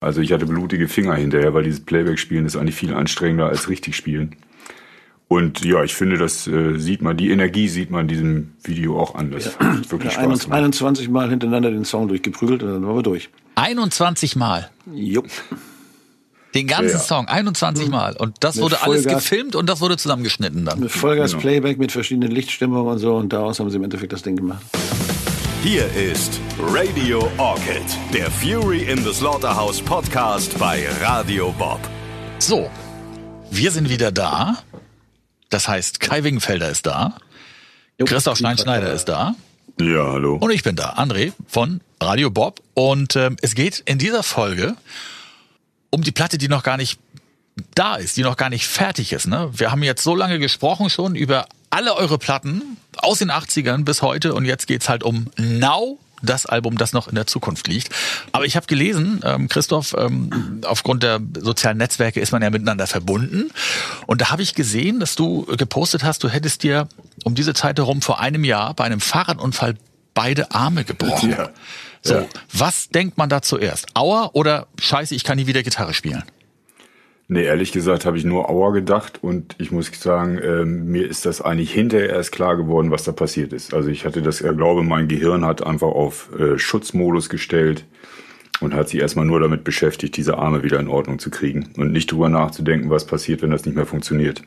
Also ich hatte blutige Finger hinterher, weil dieses Playback-Spielen ist eigentlich viel anstrengender als richtig spielen. Und ja, ich finde, das äh, sieht man, die Energie sieht man in diesem Video auch an. Das ja. wirklich ja, Spaß 21 Mal hintereinander den Song durchgeprügelt und dann waren wir durch. 21 Mal? Jupp. Den ganzen ja. Song, 21 mhm. Mal. Und das mit wurde Vollgas, alles gefilmt und das wurde zusammengeschnitten dann. Mit Vollgas-Playback genau. mit verschiedenen Lichtstimmungen und so und daraus haben sie im Endeffekt das Ding gemacht. Hier ist Radio Orchid, der Fury in the Slaughterhouse Podcast bei Radio Bob. So, wir sind wieder da. Das heißt, Kai Wingenfelder ist da. Jo, Christoph Steinschneider ist da. Ja, hallo. Und ich bin da, André von Radio Bob. Und ähm, es geht in dieser Folge um die Platte, die noch gar nicht da ist, die noch gar nicht fertig ist. Ne? Wir haben jetzt so lange gesprochen schon über alle eure Platten aus den 80ern bis heute und jetzt geht's halt um Now, das Album, das noch in der Zukunft liegt. Aber ich habe gelesen, ähm, Christoph, ähm, aufgrund der sozialen Netzwerke ist man ja miteinander verbunden. Und da habe ich gesehen, dass du gepostet hast, du hättest dir um diese Zeit herum vor einem Jahr bei einem Fahrradunfall beide Arme gebrochen. Ja. So, ja. was denkt man da zuerst? Aua oder Scheiße, ich kann nie wieder Gitarre spielen? Nee, ehrlich gesagt habe ich nur Auer gedacht und ich muss sagen, äh, mir ist das eigentlich hinterher erst klar geworden, was da passiert ist. Also ich hatte das, ich glaube, mein Gehirn hat einfach auf äh, Schutzmodus gestellt und hat sich erstmal nur damit beschäftigt, diese Arme wieder in Ordnung zu kriegen und nicht drüber nachzudenken, was passiert, wenn das nicht mehr funktioniert.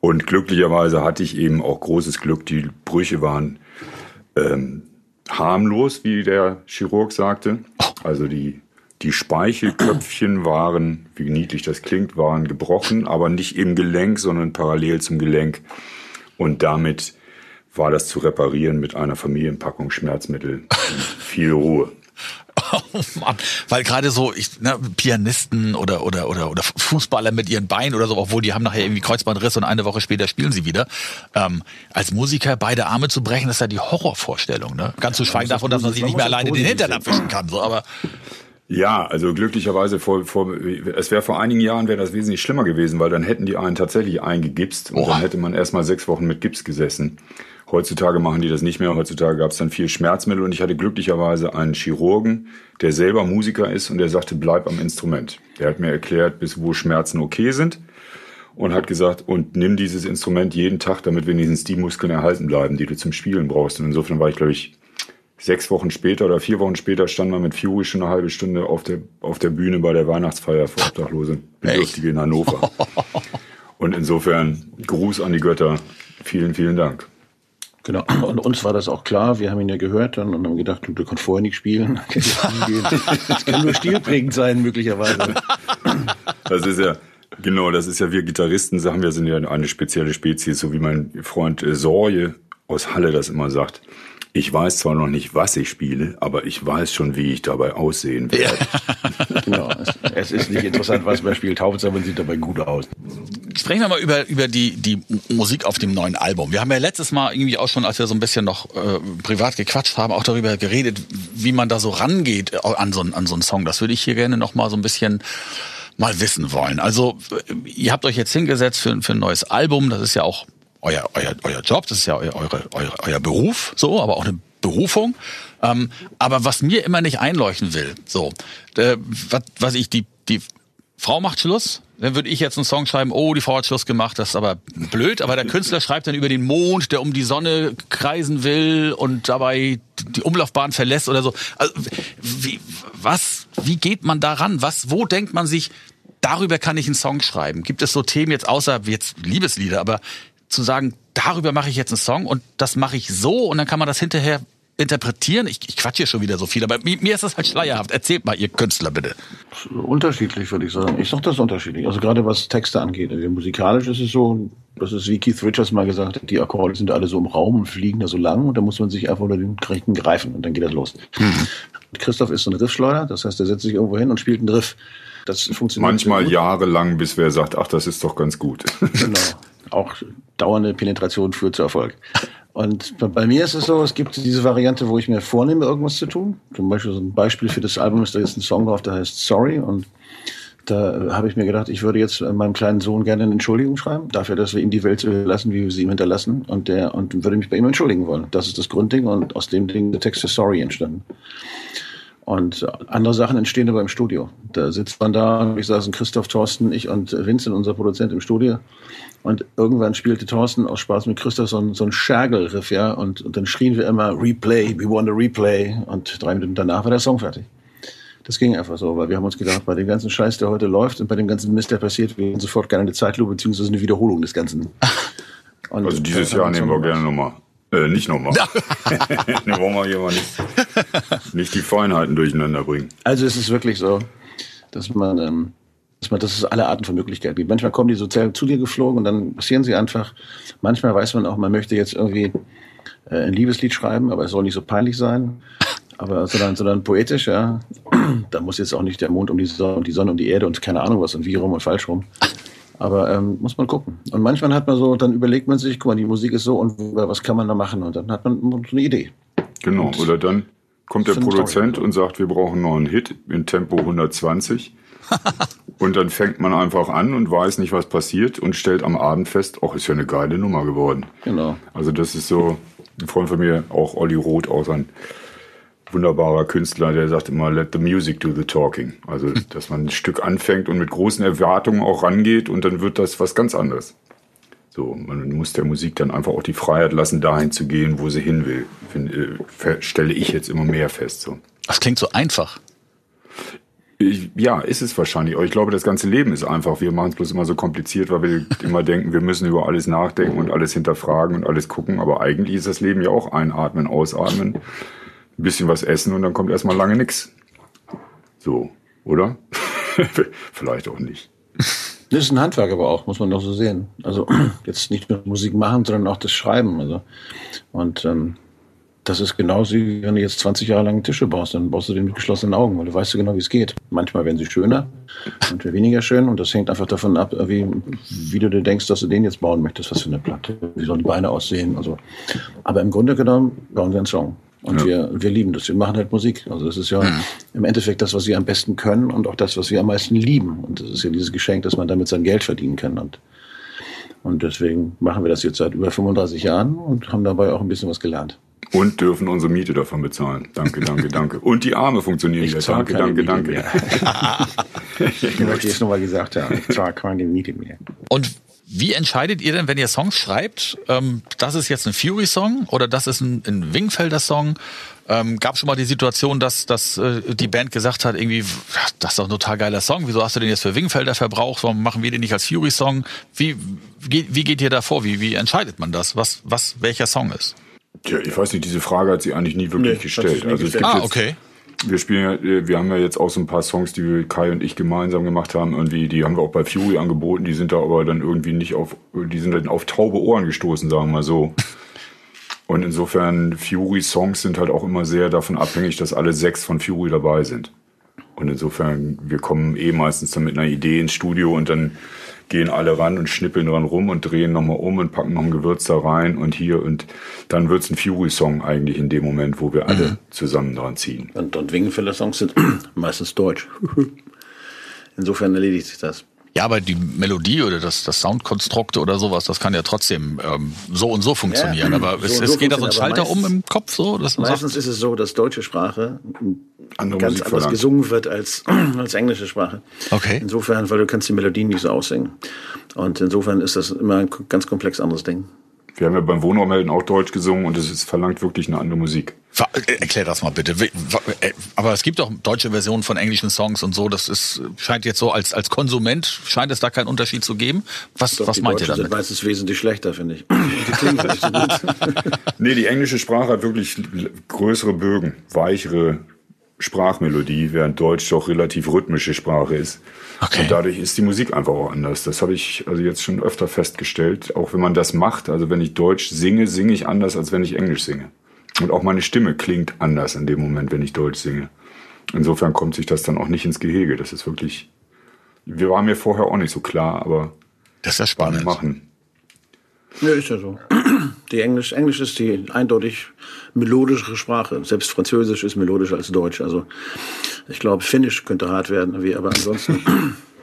Und glücklicherweise hatte ich eben auch großes Glück, die Brüche waren ähm, harmlos, wie der Chirurg sagte. Also die die Speichelköpfchen waren, wie niedlich das klingt, waren gebrochen, aber nicht im Gelenk, sondern parallel zum Gelenk. Und damit war das zu reparieren mit einer Familienpackung Schmerzmittel viel Ruhe. Oh Mann, weil gerade so ich, ne, Pianisten oder oder oder oder Fußballer mit ihren Beinen oder so, obwohl die haben nachher irgendwie Kreuzbandriss und eine Woche später spielen sie wieder. Ähm, als Musiker beide Arme zu brechen, das ist ja die Horrorvorstellung. Ne? Ganz zu schweigen davon, dass man sich nicht mehr alleine den Hintern abwischen kann. So, aber ja, also glücklicherweise vor, vor es wäre vor einigen Jahren wäre das wesentlich schlimmer gewesen, weil dann hätten die einen tatsächlich eingegipst und dann hätte man erstmal sechs Wochen mit Gips gesessen. Heutzutage machen die das nicht mehr. Heutzutage gab es dann viel Schmerzmittel und ich hatte glücklicherweise einen Chirurgen, der selber Musiker ist und der sagte, bleib am Instrument. Der hat mir erklärt, bis wo Schmerzen okay sind und hat gesagt, und nimm dieses Instrument jeden Tag, damit wenigstens die Muskeln erhalten bleiben, die du zum Spielen brauchst. Und insofern war ich, glaube ich, sechs Wochen später oder vier Wochen später stand man mit Fury schon eine halbe Stunde auf der, auf der Bühne bei der Weihnachtsfeier für Obdachlose Bedürftige in Hannover. Und insofern Gruß an die Götter. Vielen, vielen Dank. Genau, und uns war das auch klar. Wir haben ihn ja gehört dann und haben gedacht, du kannst vorher nicht spielen. Das kann nur stilprägend sein, möglicherweise. Das ist ja, genau, das ist ja, wir Gitarristen sagen wir sind ja eine spezielle Spezies, so wie mein Freund äh, Sorje aus Halle das immer sagt. Ich weiß zwar noch nicht, was ich spiele, aber ich weiß schon, wie ich dabei aussehen werde. Ja. genau. Es, ist nicht interessant, was man spielt. Hauptsache, man sieht dabei gut aus. Sprechen wir mal über, über die, die Musik auf dem neuen Album. Wir haben ja letztes Mal irgendwie auch schon, als wir so ein bisschen noch äh, privat gequatscht haben, auch darüber geredet, wie man da so rangeht an so, an so einen Song. Das würde ich hier gerne noch mal so ein bisschen mal wissen wollen. Also, ihr habt euch jetzt hingesetzt für, für ein neues Album. Das ist ja auch euer, euer, euer Job, das ist ja euer, eure, euer, euer Beruf, so, aber auch eine Berufung. Ähm, aber was mir immer nicht einleuchten will, so, äh, was, was ich, die, die Frau macht Schluss, dann würde ich jetzt einen Song schreiben, oh, die Frau hat Schluss gemacht, das ist aber blöd, aber der Künstler schreibt dann über den Mond, der um die Sonne kreisen will und dabei die Umlaufbahn verlässt oder so. Also, wie, was, wie geht man daran? Was, wo denkt man sich, darüber kann ich einen Song schreiben? Gibt es so Themen jetzt außer jetzt Liebeslieder, aber zu sagen, darüber mache ich jetzt einen Song und das mache ich so und dann kann man das hinterher interpretieren. Ich, ich quatsch hier schon wieder so viel, aber mir, mir ist das halt schleierhaft. Erzählt mal, ihr Künstler, bitte. Unterschiedlich, würde ich sagen. Ich sag das unterschiedlich. Also gerade was Texte angeht. Also musikalisch ist es so, das ist wie Keith Richards mal gesagt hat, die Akkorde sind alle so im Raum und fliegen da so lang und da muss man sich einfach unter den Rechten greifen und dann geht das los. Mhm. Christoph ist so ein Riffschleuder, das heißt, er setzt sich irgendwo hin und spielt einen Riff. Das funktioniert. Manchmal jahrelang, bis wer sagt, ach, das ist doch ganz gut. Genau. Auch dauernde Penetration führt zu Erfolg. Und bei mir ist es so, es gibt diese Variante, wo ich mir vornehme, irgendwas zu tun. Zum Beispiel so ein Beispiel für das Album ist da jetzt ein Song drauf, der heißt Sorry. Und da habe ich mir gedacht, ich würde jetzt meinem kleinen Sohn gerne eine Entschuldigung schreiben, dafür, dass wir ihm die Welt so lassen, wie wir sie ihm hinterlassen. Und der, und würde mich bei ihm entschuldigen wollen. Das ist das Grundding und aus dem Ding der Text ist Sorry entstanden. Und andere Sachen entstehen aber im Studio. Da sitzt man da, ich saßen Christoph, Thorsten, ich und Vincent, unser Produzent, im Studio. Und irgendwann spielte Thorsten aus Spaß mit Christoph so ein, so ein Schergelriff, ja. Und, und dann schrien wir immer Replay, we want a Replay. Und drei Minuten danach war der Song fertig. Das ging einfach so, weil wir haben uns gedacht, bei dem ganzen Scheiß, der heute läuft und bei dem ganzen Mist, der passiert, wir sofort gerne eine Zeitlupe beziehungsweise eine Wiederholung des Ganzen. Und also dieses Jahr nehmen wir gerne nochmal. Äh, nicht nochmal. ne, wollen wir hier mal nicht, nicht die Feinheiten durcheinander bringen. Also es ist wirklich so, dass man, ähm, dass man, dass es alle Arten von Möglichkeiten gibt. Manchmal kommen die sozial zu dir geflogen und dann passieren sie einfach. Manchmal weiß man auch, man möchte jetzt irgendwie äh, ein Liebeslied schreiben, aber es soll nicht so peinlich sein. Aber sondern, sondern poetisch, ja. Da muss jetzt auch nicht der Mond um die Sonne und die Sonne um die Erde und keine Ahnung was und wie rum und falsch rum. Aber ähm, muss man gucken. Und manchmal hat man so, dann überlegt man sich, guck mal, die Musik ist so und was kann man da machen? Und dann hat man so eine Idee. Genau, und oder dann kommt der Produzent und sagt, wir brauchen noch einen Hit in Tempo 120. und dann fängt man einfach an und weiß nicht, was passiert und stellt am Abend fest, ach, ist ja eine geile Nummer geworden. Genau. Also das ist so, ein Freund von mir, auch Olli Roth, auch ein wunderbarer Künstler, der sagt immer, let the music do the talking. Also, dass man ein Stück anfängt und mit großen Erwartungen auch rangeht und dann wird das was ganz anderes. So, man muss der Musik dann einfach auch die Freiheit lassen, dahin zu gehen, wo sie hin will. Find, äh, stelle ich jetzt immer mehr fest. So. Das klingt so einfach. Ich, ja, ist es wahrscheinlich. Aber ich glaube, das ganze Leben ist einfach. Wir machen es bloß immer so kompliziert, weil wir immer denken, wir müssen über alles nachdenken und alles hinterfragen und alles gucken. Aber eigentlich ist das Leben ja auch einatmen, ausatmen ein bisschen was essen und dann kommt erstmal lange nichts. So, oder? Vielleicht auch nicht. Das ist ein Handwerk aber auch, muss man doch so sehen. Also jetzt nicht nur Musik machen, sondern auch das Schreiben. Also. Und ähm, das ist genauso, wie wenn du jetzt 20 Jahre lang Tische baust, dann baust du den mit geschlossenen Augen, weil du weißt genau, wie es geht. Manchmal werden sie schöner, manchmal weniger schön und das hängt einfach davon ab, wie, wie du dir denkst, dass du den jetzt bauen möchtest, was für eine Platte, wie sollen die Beine aussehen. Also. Aber im Grunde genommen bauen wir einen Song. Und ja. wir, wir lieben das. Wir machen halt Musik. Also das ist ja mhm. im Endeffekt das, was wir am besten können und auch das, was wir am meisten lieben. Und das ist ja dieses Geschenk, dass man damit sein Geld verdienen kann. Und, und deswegen machen wir das jetzt seit über 35 Jahren und haben dabei auch ein bisschen was gelernt. Und dürfen unsere Miete davon bezahlen. Danke, danke, danke. Und die Arme funktionieren ich wieder. Danke, danke, Miete danke. Mehr. ich möchte jetzt nochmal gesagt haben. Ich zahle keine Miete mehr. Und wie entscheidet ihr denn, wenn ihr Songs schreibt, ähm, das ist jetzt ein Fury-Song oder das ist ein, ein Wingfelder-Song? Ähm, gab schon mal die Situation, dass, dass äh, die Band gesagt hat, irgendwie, das ist doch ein total geiler Song, wieso hast du den jetzt für Wingfelder verbraucht, warum machen wir den nicht als Fury-Song? Wie, wie, wie geht ihr da vor? Wie, wie entscheidet man das, was, was welcher Song ist? Tja, ich weiß nicht, diese Frage hat sie eigentlich nie wirklich nee, gestellt. Also es gibt ah, okay wir spielen äh, wir haben ja jetzt auch so ein paar Songs, die Kai und ich gemeinsam gemacht haben. Irgendwie, die haben wir auch bei Fury angeboten. Die sind da aber dann irgendwie nicht auf, die sind dann auf taube Ohren gestoßen, sagen wir mal so. Und insofern, Fury-Songs sind halt auch immer sehr davon abhängig, dass alle sechs von Fury dabei sind. Und insofern, wir kommen eh meistens dann mit einer Idee ins Studio und dann gehen alle ran und schnippeln dran rum und drehen nochmal um und packen noch ein Gewürz da rein und hier und dann wird's ein Fury-Song eigentlich in dem Moment, wo wir alle mhm. zusammen dran ziehen. Und, und Wingenfeller-Songs sind meistens deutsch. Insofern erledigt sich das. Ja, aber die Melodie oder das, das Soundkonstrukt oder sowas, das kann ja trotzdem ähm, so und so funktionieren. Ja, aber so es, es geht da so ein Schalter um im Kopf so? Dass meistens sagt, ist es so, dass deutsche Sprache Andere ganz Musik anders verlangt. gesungen wird als, als englische Sprache. Okay. Insofern, weil du kannst die Melodien nicht so aussingen. Und insofern ist das immer ein ganz komplex anderes Ding. Wir haben ja beim Wohnraumhelden auch Deutsch gesungen und es ist, verlangt wirklich eine andere Musik. Äh, erklär das mal bitte. Äh, aber es gibt auch deutsche Versionen von englischen Songs und so. Das ist, scheint jetzt so als, als Konsument scheint es da keinen Unterschied zu geben. Was, Doch, was meint ihr damit? Sind meistens wesentlich schlechter, finde ich. Die klingen nicht so gut. nee, die englische Sprache hat wirklich größere Bögen, weichere Sprachmelodie, während Deutsch doch relativ rhythmische Sprache ist. Okay. Und dadurch ist die Musik einfach auch anders. Das habe ich also jetzt schon öfter festgestellt. Auch wenn man das macht, also wenn ich Deutsch singe, singe ich anders, als wenn ich Englisch singe. Und auch meine Stimme klingt anders in dem Moment, wenn ich Deutsch singe. Insofern kommt sich das dann auch nicht ins Gehege. Das ist wirklich, wir waren mir vorher auch nicht so klar, aber das ist ja spannend. Machen. Ja, ist ja so. Die Englisch, Englisch ist die eindeutig melodischere Sprache. Selbst Französisch ist melodischer als Deutsch. Also ich glaube, Finnisch könnte hart werden, wie, aber ansonsten.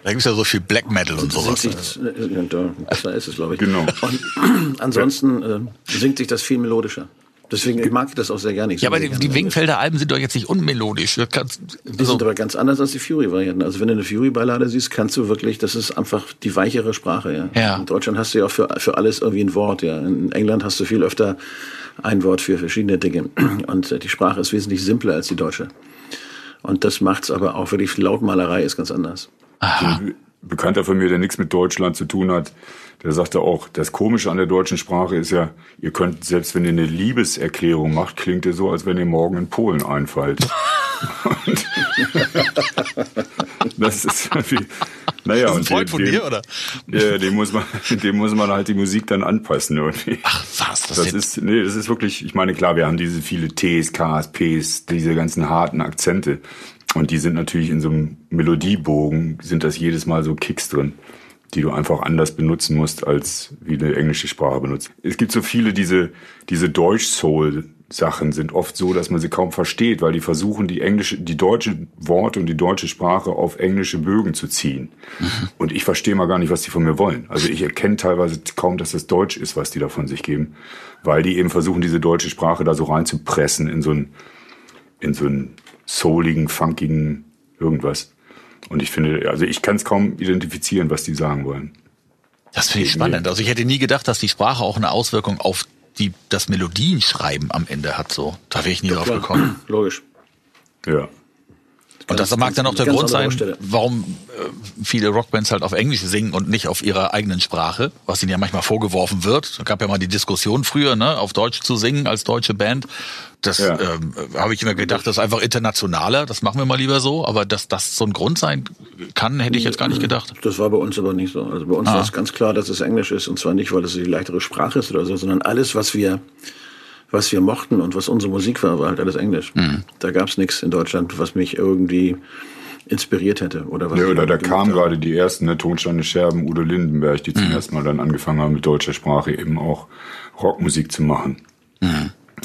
Da gibt es ja so viel Black Metal und sowas. Sich, da ist es, glaube ich. Genau. Und ansonsten äh, singt sich das viel melodischer. Deswegen ich mag ich das auch sehr gerne. Ich Ja, aber die, die Wingfelder Alben sind doch jetzt nicht unmelodisch. Das kann, Die sind aber ganz anders als die Fury-Varianten. Also wenn du eine Fury-Ballade siehst, kannst du wirklich, das ist einfach die weichere Sprache. Ja. Ja. In Deutschland hast du ja auch für, für alles irgendwie ein Wort. Ja. In England hast du viel öfter ein Wort für verschiedene Dinge. Und äh, die Sprache ist wesentlich simpler als die deutsche. Und das macht's aber auch wirklich, die Lautmalerei ist ganz anders. Ein Bekannter von mir, der nichts mit Deutschland zu tun hat, der sagte auch, das Komische an der deutschen Sprache ist ja, ihr könnt, selbst wenn ihr eine Liebeserklärung macht, klingt ihr so, als wenn ihr morgen in Polen einfallt. Und das ist irgendwie, naja, das ist ein und Freund von dem- dir, oder? Ja, dem muss man, dem muss man halt die Musik dann anpassen irgendwie. Ach, was? Das, Das ist, nee, das ist wirklich, ich meine, klar, wir haben diese viele Ts, Ks, Ps, diese ganzen harten Akzente. Und die sind natürlich in so einem Melodiebogen, sind das jedes Mal so Kicks drin, die du einfach anders benutzen musst, als wie eine englische Sprache benutzt. Es gibt so viele, diese, diese Deutsch-Soul-Sachen sind oft so, dass man sie kaum versteht, weil die versuchen, die englische, die deutsche Worte und die deutsche Sprache auf englische Bögen zu ziehen. Und ich verstehe mal gar nicht, was die von mir wollen. Also ich erkenne teilweise kaum, dass das Deutsch ist, was die da von sich geben, weil die eben versuchen, diese deutsche Sprache da so reinzupressen in so ein, in so einen souligen, funkigen irgendwas. Und ich finde, also ich kann es kaum identifizieren, was die sagen wollen. Das finde ich spannend. Also ich hätte nie gedacht, dass die Sprache auch eine Auswirkung auf die, das Melodienschreiben am Ende hat. So, da wäre ich nie drauf gekommen. Logisch. Ja. Und das Ganz- mag dann auch der Grund sein, warum äh, viele Rockbands halt auf Englisch singen und nicht auf ihrer eigenen Sprache, was ihnen ja manchmal vorgeworfen wird. Es gab ja mal die Diskussion früher, ne, auf Deutsch zu singen als deutsche Band. Das Ja. ähm, habe ich immer gedacht, das ist einfach internationaler, das machen wir mal lieber so. Aber dass das so ein Grund sein kann, hätte ich jetzt gar nicht gedacht. Das war bei uns aber nicht so. Also bei uns Ah. war es ganz klar, dass es Englisch ist. Und zwar nicht, weil es die leichtere Sprache ist oder so, sondern alles, was wir, was wir mochten und was unsere Musik war, war halt alles Englisch. Mhm. Da gab es nichts in Deutschland, was mich irgendwie inspiriert hätte. Oder, was Ja, oder da kamen gerade die ersten, ne, Tonsteine Scherben, Udo Lindenberg, die zum ersten Mal dann angefangen haben, mit deutscher Sprache eben auch Rockmusik zu machen.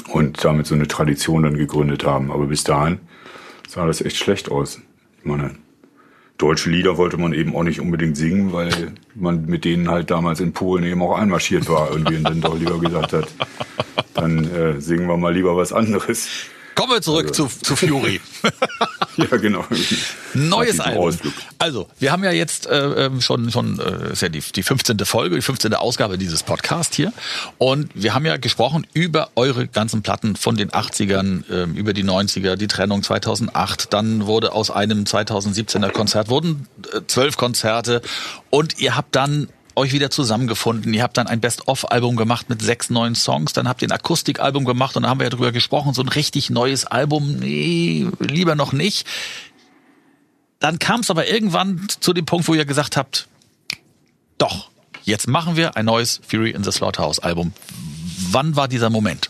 Und damit so eine Tradition dann gegründet haben. Aber bis dahin sah das echt schlecht aus. Ich meine, deutsche Lieder wollte man eben auch nicht unbedingt singen, weil man mit denen halt damals in Polen eben auch einmarschiert war irgendwie und dann doch lieber gesagt hat, dann äh, singen wir mal lieber was anderes. Kommen wir zurück zu, zu Fury. Ja, genau. Neues Album. Ausflug. Also, wir haben ja jetzt äh, ähm, schon, schon äh, ist ja die, die 15. Folge, die 15. Ausgabe dieses Podcast hier. Und wir haben ja gesprochen über eure ganzen Platten von den 80ern, ähm, über die 90er, die Trennung 2008. Dann wurde aus einem 2017er Konzert, wurden äh, zwölf Konzerte. Und ihr habt dann euch wieder zusammengefunden. Ihr habt dann ein Best-of-Album gemacht mit sechs neuen Songs. Dann habt ihr ein Akustikalbum gemacht und da haben wir ja drüber gesprochen. So ein richtig neues Album, nee, lieber noch nicht. Dann kam es aber irgendwann zu dem Punkt, wo ihr gesagt habt, doch, jetzt machen wir ein neues Fury in the Slaughterhouse Album. Wann war dieser Moment?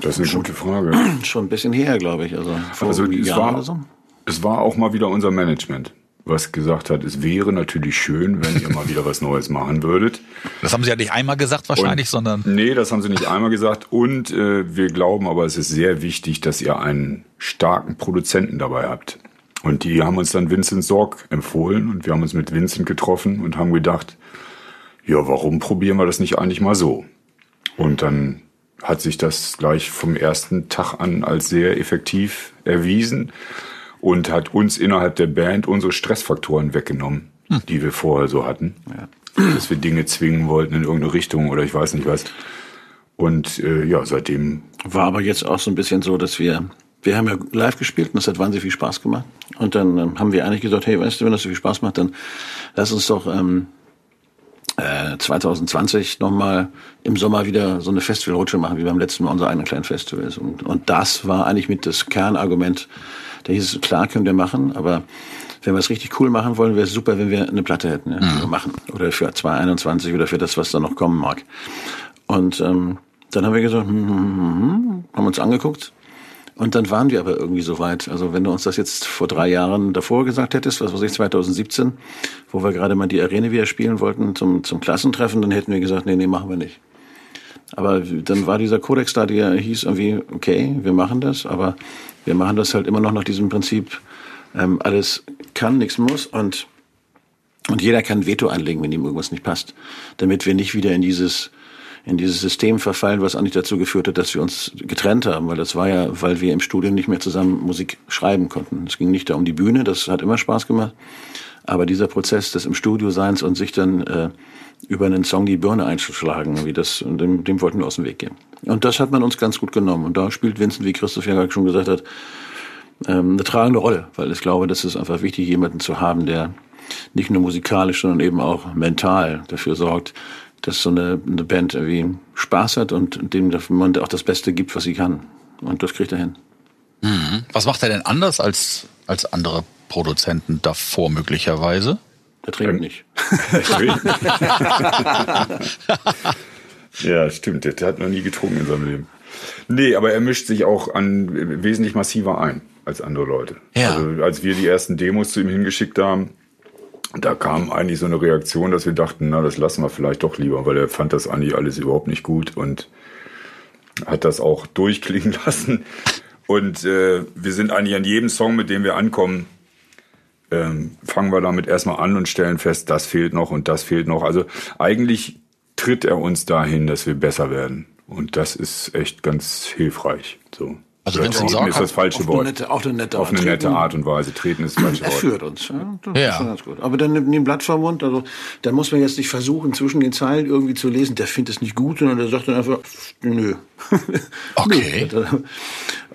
Das ist eine gute Frage. Schon ein bisschen her, glaube ich. Also vor Also es Jahr war, oder so. es war auch mal wieder unser Management, was gesagt hat, es wäre natürlich schön, wenn ihr mal wieder was Neues machen würdet. Das haben sie ja nicht einmal gesagt wahrscheinlich, Und- sondern Nee, das haben sie nicht einmal gesagt. Und äh, wir glauben aber, es ist sehr wichtig, dass ihr einen starken Produzenten dabei habt. Und die haben uns dann Vincent Sorg empfohlen und wir haben uns mit Vincent getroffen und haben gedacht, ja, warum probieren wir das nicht eigentlich mal so? Und dann hat sich das gleich vom ersten Tag an als sehr effektiv erwiesen und hat uns innerhalb der Band unsere Stressfaktoren weggenommen, die wir vorher so hatten. Dass wir Dinge zwingen wollten in irgendeine Richtung oder ich weiß nicht was. Und äh, ja, seitdem War aber jetzt auch so ein bisschen so, dass wir, wir haben ja live gespielt und das hat wahnsinnig viel Spaß gemacht. Und dann ähm, haben wir eigentlich gesagt, hey, weißt du, wenn das so viel Spaß macht, dann lass uns doch ähm, äh, 2020 nochmal im Sommer wieder so eine Festivalrutsche machen, wie beim letzten Mal unsere eigenen kleinen Festivals. Und, und das war eigentlich mit das Kernargument. Da hieß es, klar können wir machen, aber wenn wir es richtig cool machen wollen, wäre es super, wenn wir eine Platte hätten, ja, wir machen. Oder für 2021 oder für das, was da noch kommen mag. Und ähm, dann haben wir gesagt, hm, hm, hm, hm, haben uns angeguckt. Und dann waren wir aber irgendwie so weit. Also wenn du uns das jetzt vor drei Jahren davor gesagt hättest, was weiß ich, 2017, wo wir gerade mal die Arena wieder spielen wollten zum, zum Klassentreffen, dann hätten wir gesagt, nee, nee, machen wir nicht. Aber dann war dieser Kodex da, der hieß irgendwie, okay, wir machen das, aber wir machen das halt immer noch nach diesem Prinzip, ähm, alles kann, nichts muss und, und jeder kann Veto einlegen, wenn ihm irgendwas nicht passt. Damit wir nicht wieder in dieses, in dieses System verfallen, was eigentlich dazu geführt hat, dass wir uns getrennt haben, weil das war ja, weil wir im Studio nicht mehr zusammen Musik schreiben konnten. Es ging nicht da um die Bühne, das hat immer Spaß gemacht, aber dieser Prozess des im Studio Seins und sich dann äh, über einen Song die Birne einzuschlagen, wie das, dem, dem wollten wir aus dem Weg gehen. Und das hat man uns ganz gut genommen. Und da spielt Vincent, wie Christoph ja schon gesagt hat, ähm, eine tragende Rolle, weil ich glaube, das ist einfach wichtig, jemanden zu haben, der nicht nur musikalisch, sondern eben auch mental dafür sorgt, dass so eine, eine Band irgendwie Spaß hat und dem man auch das Beste gibt, was sie kann. Und das kriegt er hin. Mhm. Was macht er denn anders als, als andere Produzenten davor möglicherweise? Der trinkt ähm, nicht. ja, stimmt. Der, der hat noch nie getrunken in seinem Leben. Nee, aber er mischt sich auch an wesentlich massiver ein als andere Leute. Ja. Also als wir die ersten Demos zu ihm hingeschickt haben, da kam eigentlich so eine Reaktion, dass wir dachten, na, das lassen wir vielleicht doch lieber, weil er fand das eigentlich alles überhaupt nicht gut und hat das auch durchklingen lassen. Und äh, wir sind eigentlich an jedem Song, mit dem wir ankommen, ähm, fangen wir damit erstmal an und stellen fest, das fehlt noch und das fehlt noch. Also eigentlich tritt er uns dahin, dass wir besser werden. Und das ist echt ganz hilfreich. So. Also wenn es ist das falsche Wort. Eine nette, auf eine nette, auf eine nette Art und Weise. Treten ist das falsche Wort. Er führt uns. Ja, das ja. ist schon ganz gut. Aber dann nimmt ein Blatt vom Mund. Also dann muss man jetzt nicht versuchen, zwischen den Zeilen irgendwie zu lesen. Der findet es nicht gut, sondern der sagt dann einfach, nö. Okay.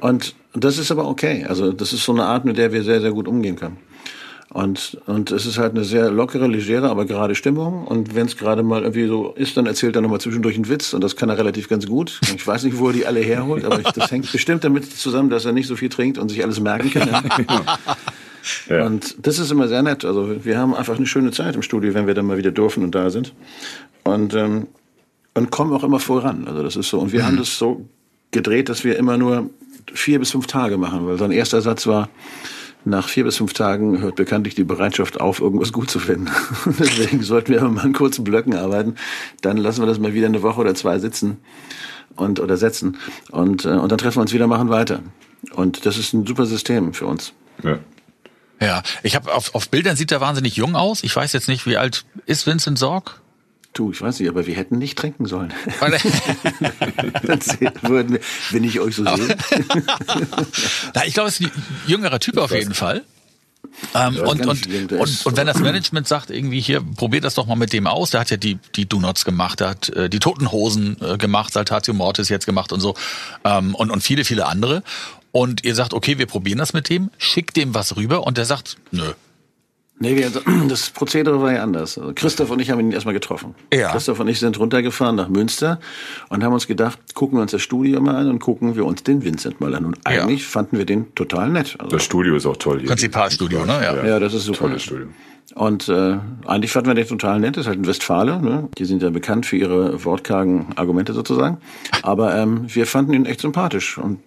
und das ist aber okay. Also das ist so eine Art, mit der wir sehr, sehr gut umgehen können. Und, und es ist halt eine sehr lockere, legere, aber gerade Stimmung. Und wenn es gerade mal irgendwie so ist, dann erzählt er nochmal zwischendurch einen Witz. Und das kann er relativ ganz gut. Ich weiß nicht, wo er die alle herholt, aber ich, das hängt bestimmt damit zusammen, dass er nicht so viel trinkt und sich alles merken kann. Ja. Und das ist immer sehr nett. Also wir haben einfach eine schöne Zeit im Studio, wenn wir dann mal wieder dürfen und da sind. Und, ähm, und kommen auch immer voran. Also das ist so. Und wir mhm. haben das so gedreht, dass wir immer nur vier bis fünf Tage machen, weil sein erster Satz war, nach vier bis fünf Tagen hört bekanntlich die Bereitschaft auf, irgendwas gut zu finden. Deswegen sollten wir mal in kurzen Blöcken arbeiten. Dann lassen wir das mal wieder eine Woche oder zwei sitzen und oder setzen und äh, und dann treffen wir uns wieder, machen weiter. Und das ist ein super System für uns. Ja. Ja, ich habe auf, auf Bildern sieht er wahnsinnig jung aus. Ich weiß jetzt nicht, wie alt ist Vincent Sorg? Du, ich weiß nicht, aber wir hätten nicht trinken sollen. Dann würden wir, wenn ich euch so sehe. Na, ich glaube, es ist ein jüngerer Typ auf jeden Fall. Ähm, und, und, und, und wenn das Management sagt, irgendwie hier, probiert das doch mal mit dem aus, der hat ja die, die Do-Nots gemacht, der hat äh, die Toten Hosen äh, gemacht, Saltatio Mortis jetzt gemacht und so ähm, und, und viele, viele andere. Und ihr sagt, okay, wir probieren das mit dem, schickt dem was rüber und der sagt, nö, Nee, wir, das Prozedere war ja anders. Also Christoph und ich haben ihn erstmal getroffen. Ja. Christoph und ich sind runtergefahren nach Münster und haben uns gedacht, gucken wir uns das Studio mal an und gucken wir uns den Vincent mal an. Und eigentlich ja. fanden wir den total nett. Also das Studio ist auch toll hier. Prinzipalstudio, ne? Ja. ja, das ist super. Tolles Studio. Und äh, eigentlich fanden wir den total nett. Das ist halt ein Westfale. Ne? Die sind ja bekannt für ihre wortkargen Argumente sozusagen. Aber ähm, wir fanden ihn echt sympathisch. Und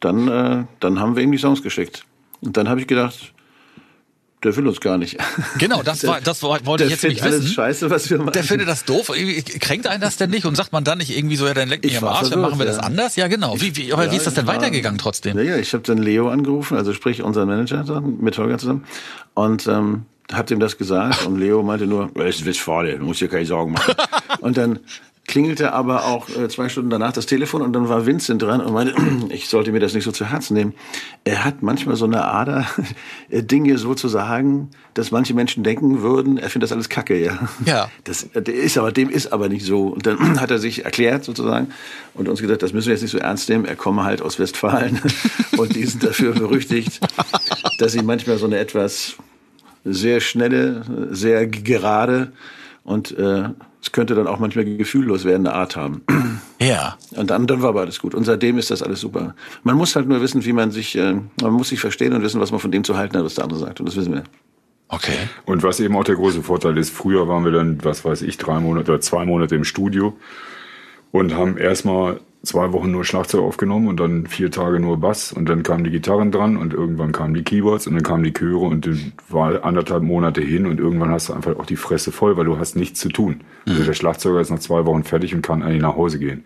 dann, äh, dann haben wir ihm die Songs geschickt. Und dann habe ich gedacht, der will uns gar nicht. Genau, das war, das wollte ich jetzt nicht wissen. Scheiße, was wir machen. Der findet das doof. Kränkt einen das denn nicht und sagt man dann nicht irgendwie so, ja, dann leck mich am Arsch, dann machen wir ja. das anders? Ja, genau. Wie, wie, aber ja, wie ist das denn weitergegangen trotzdem? Ja, ja, ich habe dann Leo angerufen, also sprich unseren Manager mit Holger zusammen und ähm, hab ihm das gesagt und Leo meinte nur, es ist Westfale, du musst dir keine Sorgen machen. und dann klingelte aber auch äh, zwei Stunden danach das Telefon und dann war Vincent dran und meinte, ich sollte mir das nicht so zu Herzen nehmen. Er hat manchmal so eine Ader, Dinge so zu sagen, dass manche Menschen denken würden, er findet das alles kacke, ja. Ja. Das der ist aber, dem ist aber nicht so. Und dann hat er sich erklärt sozusagen und uns gesagt, das müssen wir jetzt nicht so ernst nehmen. Er komme halt aus Westfalen und die sind dafür berüchtigt, dass sie manchmal so eine etwas sehr schnelle, sehr gerade und äh, es könnte dann auch manchmal gefühllos werden, eine Art haben. Ja. Und dann, dann war aber alles gut. Und seitdem ist das alles super. Man muss halt nur wissen, wie man sich, äh, man muss sich verstehen und wissen, was man von dem zu halten hat, was der andere sagt. Und das wissen wir. Okay. Und was eben auch der große Vorteil ist, früher waren wir dann, was weiß ich, drei Monate oder zwei Monate im Studio und haben erstmal zwei Wochen nur Schlagzeug aufgenommen und dann vier Tage nur Bass und dann kamen die Gitarren dran und irgendwann kamen die Keyboards und dann kamen die Chöre und dann war anderthalb Monate hin und irgendwann hast du einfach auch die Fresse voll, weil du hast nichts zu tun. Mhm. Also der Schlagzeuger ist nach zwei Wochen fertig und kann eigentlich nach Hause gehen.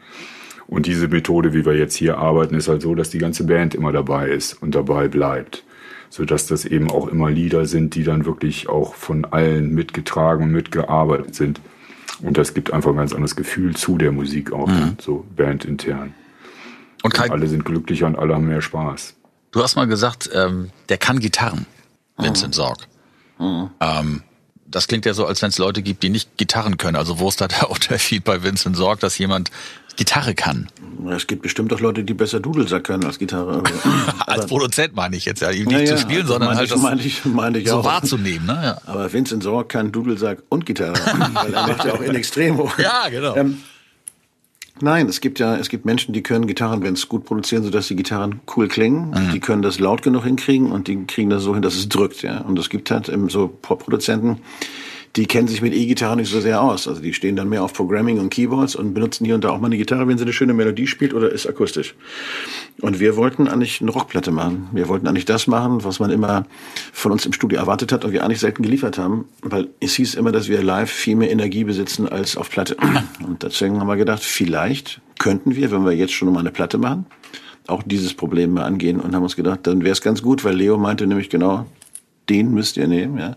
Und diese Methode, wie wir jetzt hier arbeiten, ist halt so, dass die ganze Band immer dabei ist und dabei bleibt. Sodass das eben auch immer Lieder sind, die dann wirklich auch von allen mitgetragen und mitgearbeitet sind. Und das gibt einfach ein ganz anderes Gefühl zu der Musik auch, mhm. so bandintern. Und, und alle sind glücklicher und alle haben mehr Spaß. Du hast mal gesagt, ähm, der kann Gitarren, Vincent mhm. Sorg. Mhm. Ähm, das klingt ja so, als wenn es Leute gibt, die nicht Gitarren können. Also wo ist da der Unterschied bei Vincent Sorg, dass jemand Gitarre kann? Es gibt bestimmt auch Leute, die besser Dudelsack können als Gitarre. als Produzent meine ich jetzt ja, nicht ja, zu spielen, also sondern halt das meine ich, meine ich so auch. wahrzunehmen. Ne? Ja. Aber Vincent Sorg kann Dudelsack und Gitarre, weil er macht ja auch in Extremo. Ja, genau. Ähm, Nein, es gibt ja, es gibt Menschen, die können Gitarren, wenn es gut produzieren, sodass die Gitarren cool klingen. Mhm. Die können das laut genug hinkriegen und die kriegen das so hin, dass es drückt, ja. Und es gibt halt so Pop-Produzenten, die kennen sich mit E-Gitarren nicht so sehr aus. Also die stehen dann mehr auf Programming und Keyboards und benutzen hier und da auch mal eine Gitarre, wenn sie eine schöne Melodie spielt oder ist akustisch. Und wir wollten eigentlich eine Rockplatte machen. Wir wollten eigentlich das machen, was man immer von uns im Studio erwartet hat und wir eigentlich selten geliefert haben, weil es hieß immer, dass wir live viel mehr Energie besitzen als auf Platte. Und deswegen haben wir gedacht, vielleicht könnten wir, wenn wir jetzt schon mal eine Platte machen, auch dieses Problem mal angehen und haben uns gedacht, dann wäre es ganz gut, weil Leo meinte nämlich genau, den müsst ihr nehmen. Ja.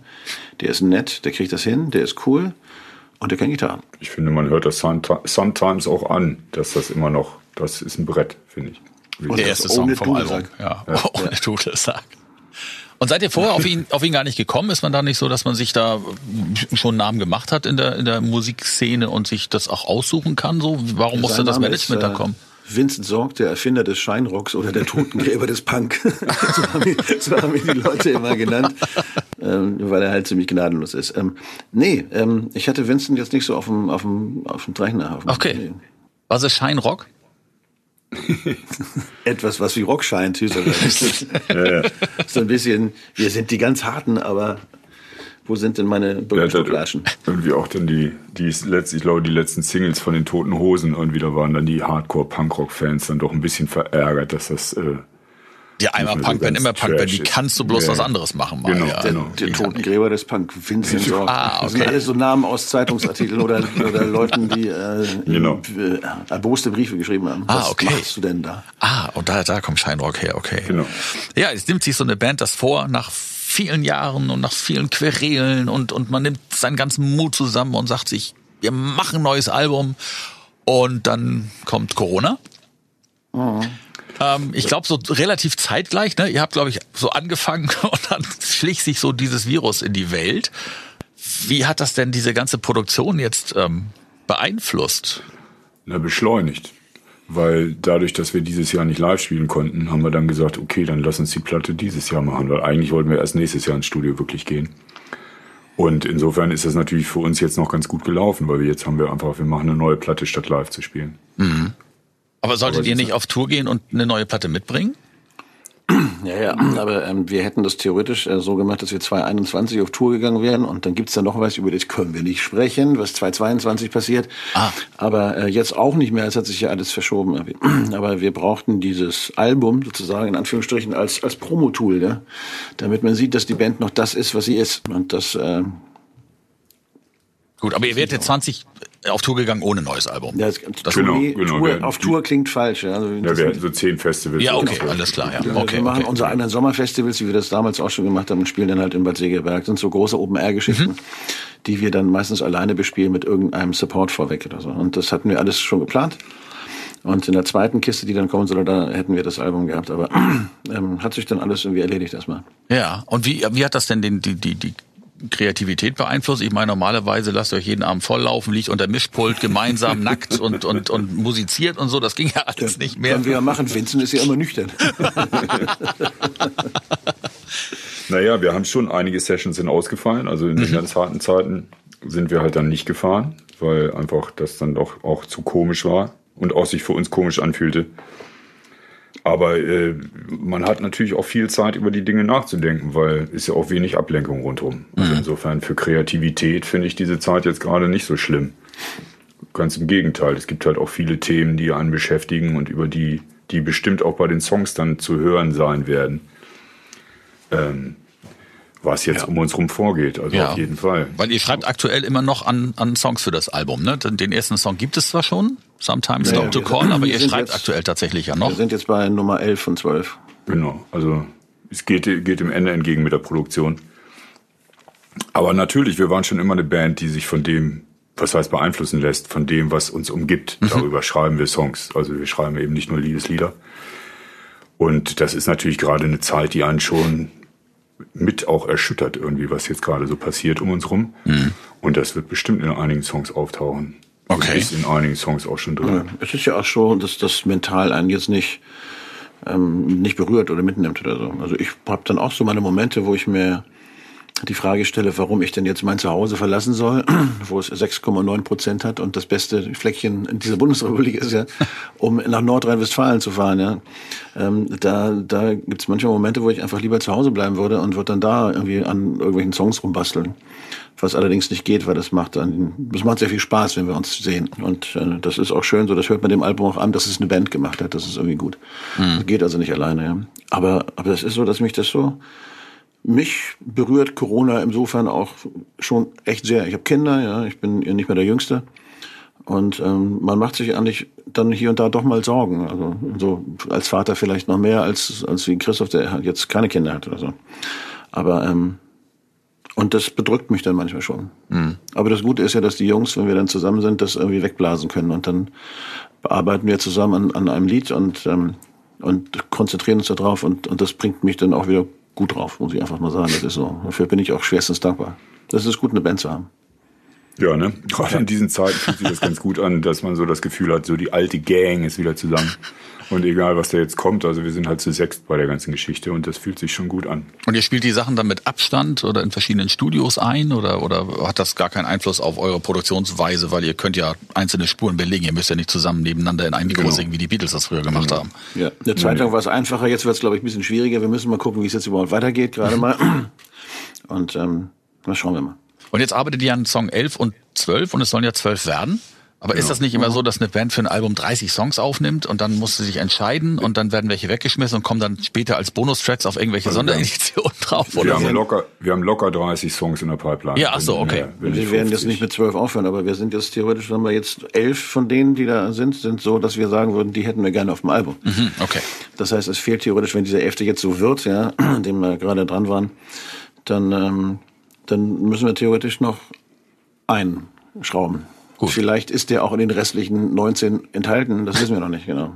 Der ist nett, der kriegt das hin, der ist cool und der kann Gitarren. Ich finde, man hört das sometimes auch an, dass das immer noch, das ist ein Brett, finde ich. Und der erste Song vom Album. Ja, ja. ohne Dudelsack. Und seid ihr vorher auf ihn, auf ihn gar nicht gekommen? Ist man da nicht so, dass man sich da schon einen Namen gemacht hat in der, in der Musikszene und sich das auch aussuchen kann? So, warum Sein musste das Management ist, da äh, kommen? Vincent Sorg, der Erfinder des Scheinrocks oder der Totengräber des Punk. so, haben ihn, so haben ihn die Leute immer genannt, ähm, weil er halt ziemlich gnadenlos ist. Ähm, nee, ähm, ich hatte Vincent jetzt nicht so auf dem, auf dem, auf dem Rechner. Auf dem okay. Nee. Was ist Scheinrock? Etwas, was wie Rock scheint. ja, ja. So ein bisschen, wir sind die ganz harten, aber wo sind denn meine Birkenstock-Latschen? irgendwie auch dann die, die letzten, ich glaube, die letzten Singles von den Toten Hosen irgendwie, da waren dann die Hardcore-Punkrock-Fans dann doch ein bisschen verärgert, dass das, äh, ja, einmal Punkband, so immer Punkband. Wie kannst du bloß ja. was anderes machen? Mal, genau, ja. genau. Der, der Totengräber des Punk, Vincent Sorg. Ah, okay. Das sind alles so Namen aus Zeitungsartikeln oder, oder Leuten, die äh, genau. äh, erboste Briefe geschrieben haben. Ah, was okay. machst du denn da? Ah, und da, da kommt Scheinrock her, okay. Genau. Ja, es nimmt sich so eine Band das vor, nach vielen Jahren und nach vielen Querelen und, und man nimmt seinen ganzen Mut zusammen und sagt sich, wir machen ein neues Album und dann kommt Corona. Mhm. Ähm, ich glaube, so relativ zeitgleich, ne? Ihr habt, glaube ich, so angefangen und dann schlich sich so dieses Virus in die Welt. Wie hat das denn diese ganze Produktion jetzt ähm, beeinflusst? Na, beschleunigt weil dadurch, dass wir dieses Jahr nicht live spielen konnten, haben wir dann gesagt, okay, dann lass uns die Platte dieses Jahr machen, weil eigentlich wollten wir erst nächstes Jahr ins Studio wirklich gehen. Und insofern ist das natürlich für uns jetzt noch ganz gut gelaufen, weil wir jetzt haben wir einfach, wir machen eine neue Platte statt live zu spielen. Mhm. Aber solltet Aber ihr nicht auf Tour gehen und eine neue Platte mitbringen? Ja, ja, aber ähm, wir hätten das theoretisch äh, so gemacht, dass wir 2021 auf Tour gegangen wären und dann gibt's da noch was, über das können wir nicht sprechen, was 2022 passiert. Ah. Aber äh, jetzt auch nicht mehr, es hat sich ja alles verschoben. Aber wir brauchten dieses Album sozusagen in Anführungsstrichen als, als Promo-Tool, ja? damit man sieht, dass die Band noch das ist, was sie ist. Und das äh, Gut, aber ihr werdet jetzt 20 auf Tour gegangen ohne neues Album. Ja, das genau, genau, Tour, auf Tour klingt falsch. Ja, also ja wir hatten so zehn Festivals. Ja, okay, alles klar. Ja. Okay, wir machen okay. unsere eigenen Sommerfestivals, wie wir das damals auch schon gemacht haben, und spielen dann halt in Bad Segeberg. Das sind so große Open-Air-Geschichten, mhm. die wir dann meistens alleine bespielen mit irgendeinem Support vorweg oder so. Und das hatten wir alles schon geplant. Und in der zweiten Kiste, die dann kommen soll, da hätten wir das Album gehabt. Aber ähm, hat sich dann alles irgendwie erledigt erstmal. Ja, und wie, wie hat das denn den, die, die, die Kreativität beeinflusst? Ich meine, normalerweise lasst ihr euch jeden Abend volllaufen, liegt unter Mischpult gemeinsam nackt und, und, und musiziert und so. Das ging ja alles nicht mehr. Können wir ja machen. Vincent ist ja immer nüchtern. naja, wir haben schon einige Sessions sind ausgefallen. Also in den mhm. ganz harten Zeiten sind wir halt dann nicht gefahren, weil einfach das dann doch auch zu komisch war und auch sich für uns komisch anfühlte. Aber äh, man hat natürlich auch viel Zeit, über die Dinge nachzudenken, weil ist ja auch wenig Ablenkung rundherum. Also mhm. insofern für Kreativität finde ich diese Zeit jetzt gerade nicht so schlimm. Ganz im Gegenteil. Es gibt halt auch viele Themen, die einen beschäftigen und über die, die bestimmt auch bei den Songs dann zu hören sein werden. Ähm, was jetzt ja. um uns rum vorgeht. Also ja. auf jeden Fall. Weil ihr schreibt aktuell immer noch an, an Songs für das Album. Ne? Den ersten Song gibt es zwar schon, Sometimes Stop to Call, sind, aber ihr schreibt jetzt, aktuell tatsächlich ja noch. Wir sind jetzt bei Nummer 11 von 12. Genau, also es geht, geht dem Ende entgegen mit der Produktion. Aber natürlich, wir waren schon immer eine Band, die sich von dem was heißt beeinflussen lässt von dem, was uns umgibt. Mhm. Darüber schreiben wir Songs. Also wir schreiben eben nicht nur Liebeslieder. Und das ist natürlich gerade eine Zeit, die einen schon mit auch erschüttert irgendwie, was jetzt gerade so passiert um uns rum. Mhm. Und das wird bestimmt in einigen Songs auftauchen. Okay. Ist in einigen Songs auch schon drin. Es ist ja auch so, dass das mental einen jetzt nicht, ähm, nicht berührt oder mitnimmt oder so. Also ich habe dann auch so meine Momente, wo ich mir die Frage stelle, warum ich denn jetzt mein Zuhause verlassen soll, wo es 6,9 Prozent hat und das beste Fleckchen in dieser Bundesrepublik ist ja, um nach Nordrhein-Westfalen zu fahren. Ja. Ähm, da da gibt es manchmal Momente, wo ich einfach lieber zu Hause bleiben würde und würde dann da irgendwie an irgendwelchen Songs rumbasteln. Was allerdings nicht geht, weil das macht dann, das macht sehr viel Spaß, wenn wir uns sehen. Und äh, das ist auch schön so, das hört man dem Album auch an, dass es eine Band gemacht hat. Das ist irgendwie gut. Mhm. geht also nicht alleine. Ja. Aber, aber das ist so, dass mich das so mich berührt Corona insofern auch schon echt sehr. Ich habe Kinder, ja, ich bin nicht mehr der Jüngste. Und ähm, man macht sich eigentlich dann hier und da doch mal Sorgen. Also so als Vater vielleicht noch mehr als, als wie Christoph, der jetzt keine Kinder hat oder so. Aber ähm, und das bedrückt mich dann manchmal schon. Mhm. Aber das Gute ist ja, dass die Jungs, wenn wir dann zusammen sind, das irgendwie wegblasen können. Und dann bearbeiten wir zusammen an, an einem Lied und, ähm, und konzentrieren uns darauf. Und, und das bringt mich dann auch wieder gut drauf, muss ich einfach mal sagen. Das ist so. Dafür bin ich auch schwerstens dankbar. Das ist gut, eine Band zu haben. Ja, ne? Gerade in diesen Zeiten fühlt sich das ganz gut an, dass man so das Gefühl hat, so die alte Gang ist wieder zusammen. Und egal, was da jetzt kommt, also wir sind halt zu sechst bei der ganzen Geschichte und das fühlt sich schon gut an. Und ihr spielt die Sachen dann mit Abstand oder in verschiedenen Studios ein oder, oder hat das gar keinen Einfluss auf eure Produktionsweise, weil ihr könnt ja einzelne Spuren belegen, ihr müsst ja nicht zusammen nebeneinander in ein Mikro genau. singen, wie die Beatles das früher gemacht genau. haben. Ja, eine Zeit lang war es einfacher, jetzt wird es, glaube ich, ein bisschen schwieriger. Wir müssen mal gucken, wie es jetzt überhaupt weitergeht, gerade mal. Und ähm, mal schauen wir mal. Und jetzt arbeitet ihr an Song 11 und 12 und es sollen ja 12 werden. Aber ist das nicht immer so, dass eine Band für ein Album 30 Songs aufnimmt und dann muss sie sich entscheiden und dann werden welche weggeschmissen und kommen dann später als Bonustracks auf irgendwelche also Sondereditionen drauf? Wir, oder haben so? locker, wir haben locker 30 Songs in der Pipeline. Ja, ach so, okay. Wir werden jetzt nicht mit 12 aufhören, aber wir sind jetzt theoretisch, haben wir jetzt elf von denen, die da sind, sind so, dass wir sagen würden, die hätten wir gerne auf dem Album. Mhm, okay. Das heißt, es fehlt theoretisch, wenn dieser elfte jetzt so wird, ja, an dem wir gerade dran waren, dann, ähm, dann müssen wir theoretisch noch einschrauben. Gut. Vielleicht ist der auch in den restlichen 19 enthalten, das wissen wir noch nicht genau.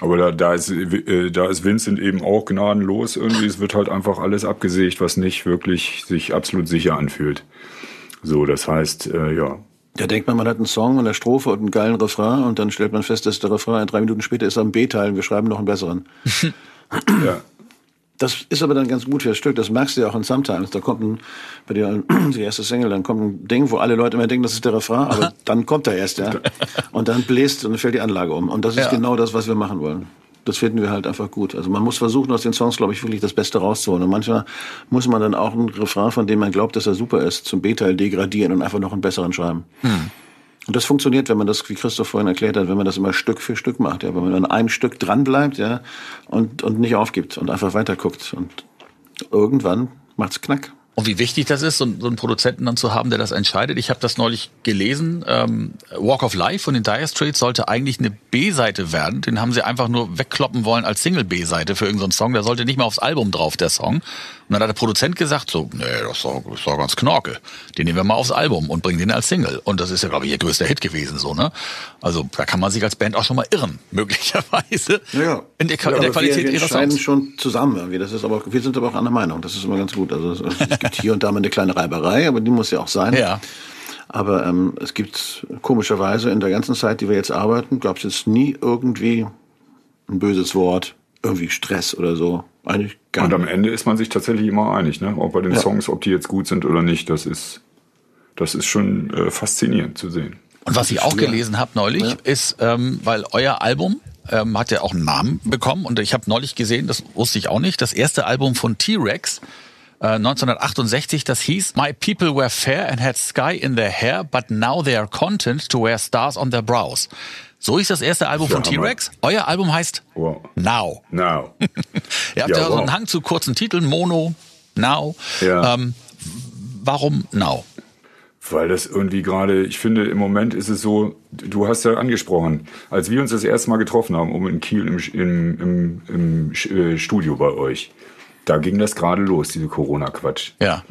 Aber da, da, ist, äh, da ist Vincent eben auch gnadenlos. Irgendwie, es wird halt einfach alles abgesägt, was nicht wirklich sich absolut sicher anfühlt. So, das heißt, äh, ja. Da denkt man, man hat einen Song und eine Strophe und einen geilen Refrain und dann stellt man fest, dass der Refrain drei Minuten später ist am B-Teil und wir schreiben noch einen besseren. ja. Das ist aber dann ganz gut für das Stück. Das merkst du ja auch in Sometimes. Da kommt ein, bei dir die erste Single, dann kommt ein Ding, wo alle Leute immer denken, das ist der Refrain, aber dann kommt er erst, ja. Und dann bläst und dann fällt die Anlage um. Und das ist ja. genau das, was wir machen wollen. Das finden wir halt einfach gut. Also man muss versuchen, aus den Songs, glaube ich, wirklich das Beste rauszuholen. Und manchmal muss man dann auch einen Refrain, von dem man glaubt, dass er super ist, zum B-Teil degradieren und einfach noch einen besseren schreiben. Hm. Und das funktioniert, wenn man das, wie Christoph vorhin erklärt hat, wenn man das immer Stück für Stück macht, ja, wenn man an einem Stück dran bleibt, ja, und, und nicht aufgibt und einfach weiterguckt. Und irgendwann macht's knack. Und wie wichtig das ist, so, einen Produzenten dann zu haben, der das entscheidet. Ich habe das neulich gelesen. Ähm, Walk of Life von den Dire Straits sollte eigentlich eine B-Seite werden. Den haben sie einfach nur wegkloppen wollen als Single-B-Seite für irgendeinen Song. Der sollte nicht mehr aufs Album drauf, der Song. Und dann hat der Produzent gesagt, so, nee, das ist doch, das ist doch ganz knorke. Den nehmen wir mal aufs Album und bringen den als Single. Und das ist ja, glaube ich, ihr größter Hit gewesen, so, ne? Also, da kann man sich als Band auch schon mal irren, möglicherweise. Ja. In der, ja, in der Qualität wir, wir ihrer Songs. schon zusammen irgendwie. Das ist aber, wir sind aber auch einer Meinung. Das ist immer ganz gut. Also, gibt hier und da mal eine kleine Reiberei, aber die muss ja auch sein. Ja. Aber ähm, es gibt komischerweise in der ganzen Zeit, die wir jetzt arbeiten, gab es jetzt nie irgendwie ein böses Wort, irgendwie Stress oder so. Eigentlich gar Und am Ende ist man sich tatsächlich immer einig, ne? Auch bei den ja. Songs, ob die jetzt gut sind oder nicht. Das ist, das ist schon äh, faszinierend zu sehen. Und was ich auch gelesen habe neulich, ja. ist, ähm, weil euer Album ähm, hat ja auch einen Namen bekommen und ich habe neulich gesehen, das wusste ich auch nicht, das erste Album von T-Rex 1968, äh, das hieß My people were fair and had sky in their hair, but now they are content to wear stars on their brows. So ist das erste Album von T-Rex. Euer Album heißt wow. Now. Now. Ihr habt ja, ja wow. so einen Hang zu kurzen Titeln, Mono, Now. Ja. Ähm, warum Now? Weil das irgendwie gerade, ich finde, im Moment ist es so, du hast ja angesprochen, als wir uns das erste Mal getroffen haben, um in Kiel im, im, im, im äh, Studio bei euch, da ging das gerade los, diese Corona-Quatsch. Ja.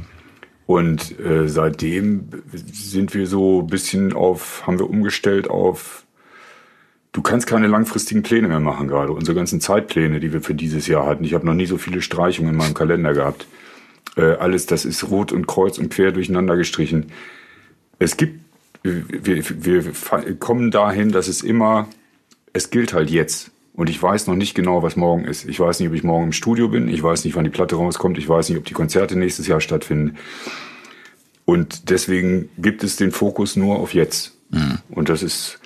Und äh, seitdem sind wir so ein bisschen auf, haben wir umgestellt auf, du kannst keine langfristigen Pläne mehr machen gerade. Unsere ganzen Zeitpläne, die wir für dieses Jahr hatten. Ich habe noch nie so viele Streichungen in meinem Kalender gehabt. Äh, alles, das ist rot und kreuz und quer durcheinander gestrichen. Es gibt, wir, wir kommen dahin, dass es immer, es gilt halt jetzt. Und ich weiß noch nicht genau, was morgen ist. Ich weiß nicht, ob ich morgen im Studio bin. Ich weiß nicht, wann die Platte rauskommt. Ich weiß nicht, ob die Konzerte nächstes Jahr stattfinden. Und deswegen gibt es den Fokus nur auf jetzt. Mhm. Und das ist,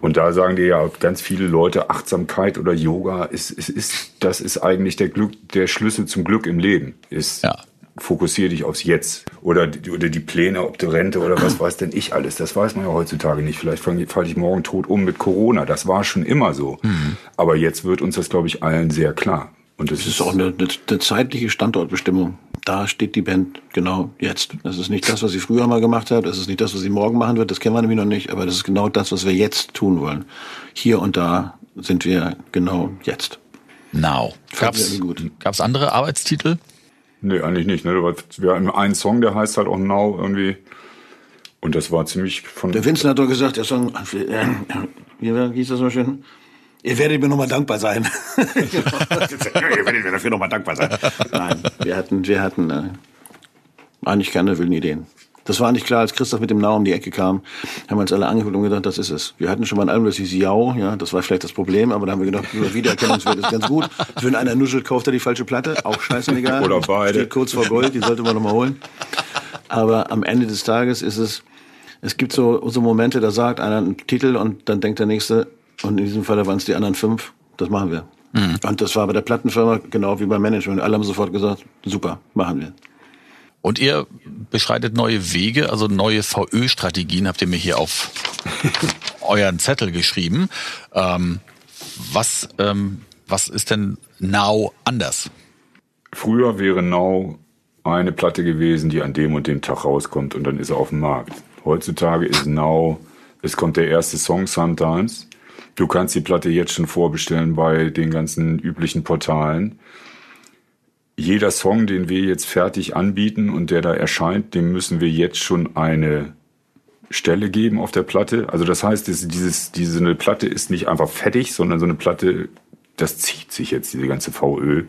und da sagen dir ja ganz viele Leute, Achtsamkeit oder Yoga ist, ist, ist, das ist eigentlich der Glück, der Schlüssel zum Glück im Leben. Ist, ja fokussiere dich aufs Jetzt. Oder, oder die Pläne, ob du Rente oder was weiß denn ich alles. Das weiß man ja heutzutage nicht. Vielleicht falle ich morgen tot um mit Corona. Das war schon immer so. Mhm. Aber jetzt wird uns das, glaube ich, allen sehr klar. Und das, das ist auch eine, eine, eine zeitliche Standortbestimmung. Da steht die Band genau jetzt. Das ist nicht das, was sie früher mal gemacht hat. Das ist nicht das, was sie morgen machen wird. Das kennen wir nämlich noch nicht. Aber das ist genau das, was wir jetzt tun wollen. Hier und da sind wir genau jetzt. Now. Gab es andere Arbeitstitel? Nee, eigentlich nicht. Ne? Wir haben einen Song, der heißt halt auch Now irgendwie. Und das war ziemlich von. Der Vincent hat doch gesagt, der Song, äh, wie hieß das so schön? Ihr werdet mir nochmal dankbar sein. Ihr werdet mir dafür nochmal dankbar sein. Nein, wir hatten, wir hatten äh, eigentlich keine wilden Ideen. Das war nicht klar, als Christoph mit dem Now um die Ecke kam, haben wir uns alle angeguckt und gedacht, das ist es. Wir hatten schon mal ein Album, das hieß Jau, ja, das war vielleicht das Problem, aber da haben wir gedacht, Wiedererkennungswert ist ganz gut. Wenn einer nuschelt, kauft er die falsche Platte, auch scheißegal. Oder beide. Steht kurz vor Gold, die sollte man nochmal holen. Aber am Ende des Tages ist es, es gibt so, so Momente, da sagt einer einen Titel und dann denkt der Nächste, und in diesem Fall waren es die anderen fünf, das machen wir. Mhm. Und das war bei der Plattenfirma genau wie beim Management. Alle haben sofort gesagt, super, machen wir. Und ihr beschreitet neue Wege, also neue VÖ-Strategien, habt ihr mir hier auf euren Zettel geschrieben. Ähm, was, ähm, was ist denn Now anders? Früher wäre Now eine Platte gewesen, die an dem und dem Tag rauskommt und dann ist er auf dem Markt. Heutzutage ist Now, es kommt der erste Song sometimes. Du kannst die Platte jetzt schon vorbestellen bei den ganzen üblichen Portalen jeder Song, den wir jetzt fertig anbieten und der da erscheint, dem müssen wir jetzt schon eine Stelle geben auf der Platte. Also das heißt, dieses, diese eine Platte ist nicht einfach fertig, sondern so eine Platte, das zieht sich jetzt, diese ganze VÖ.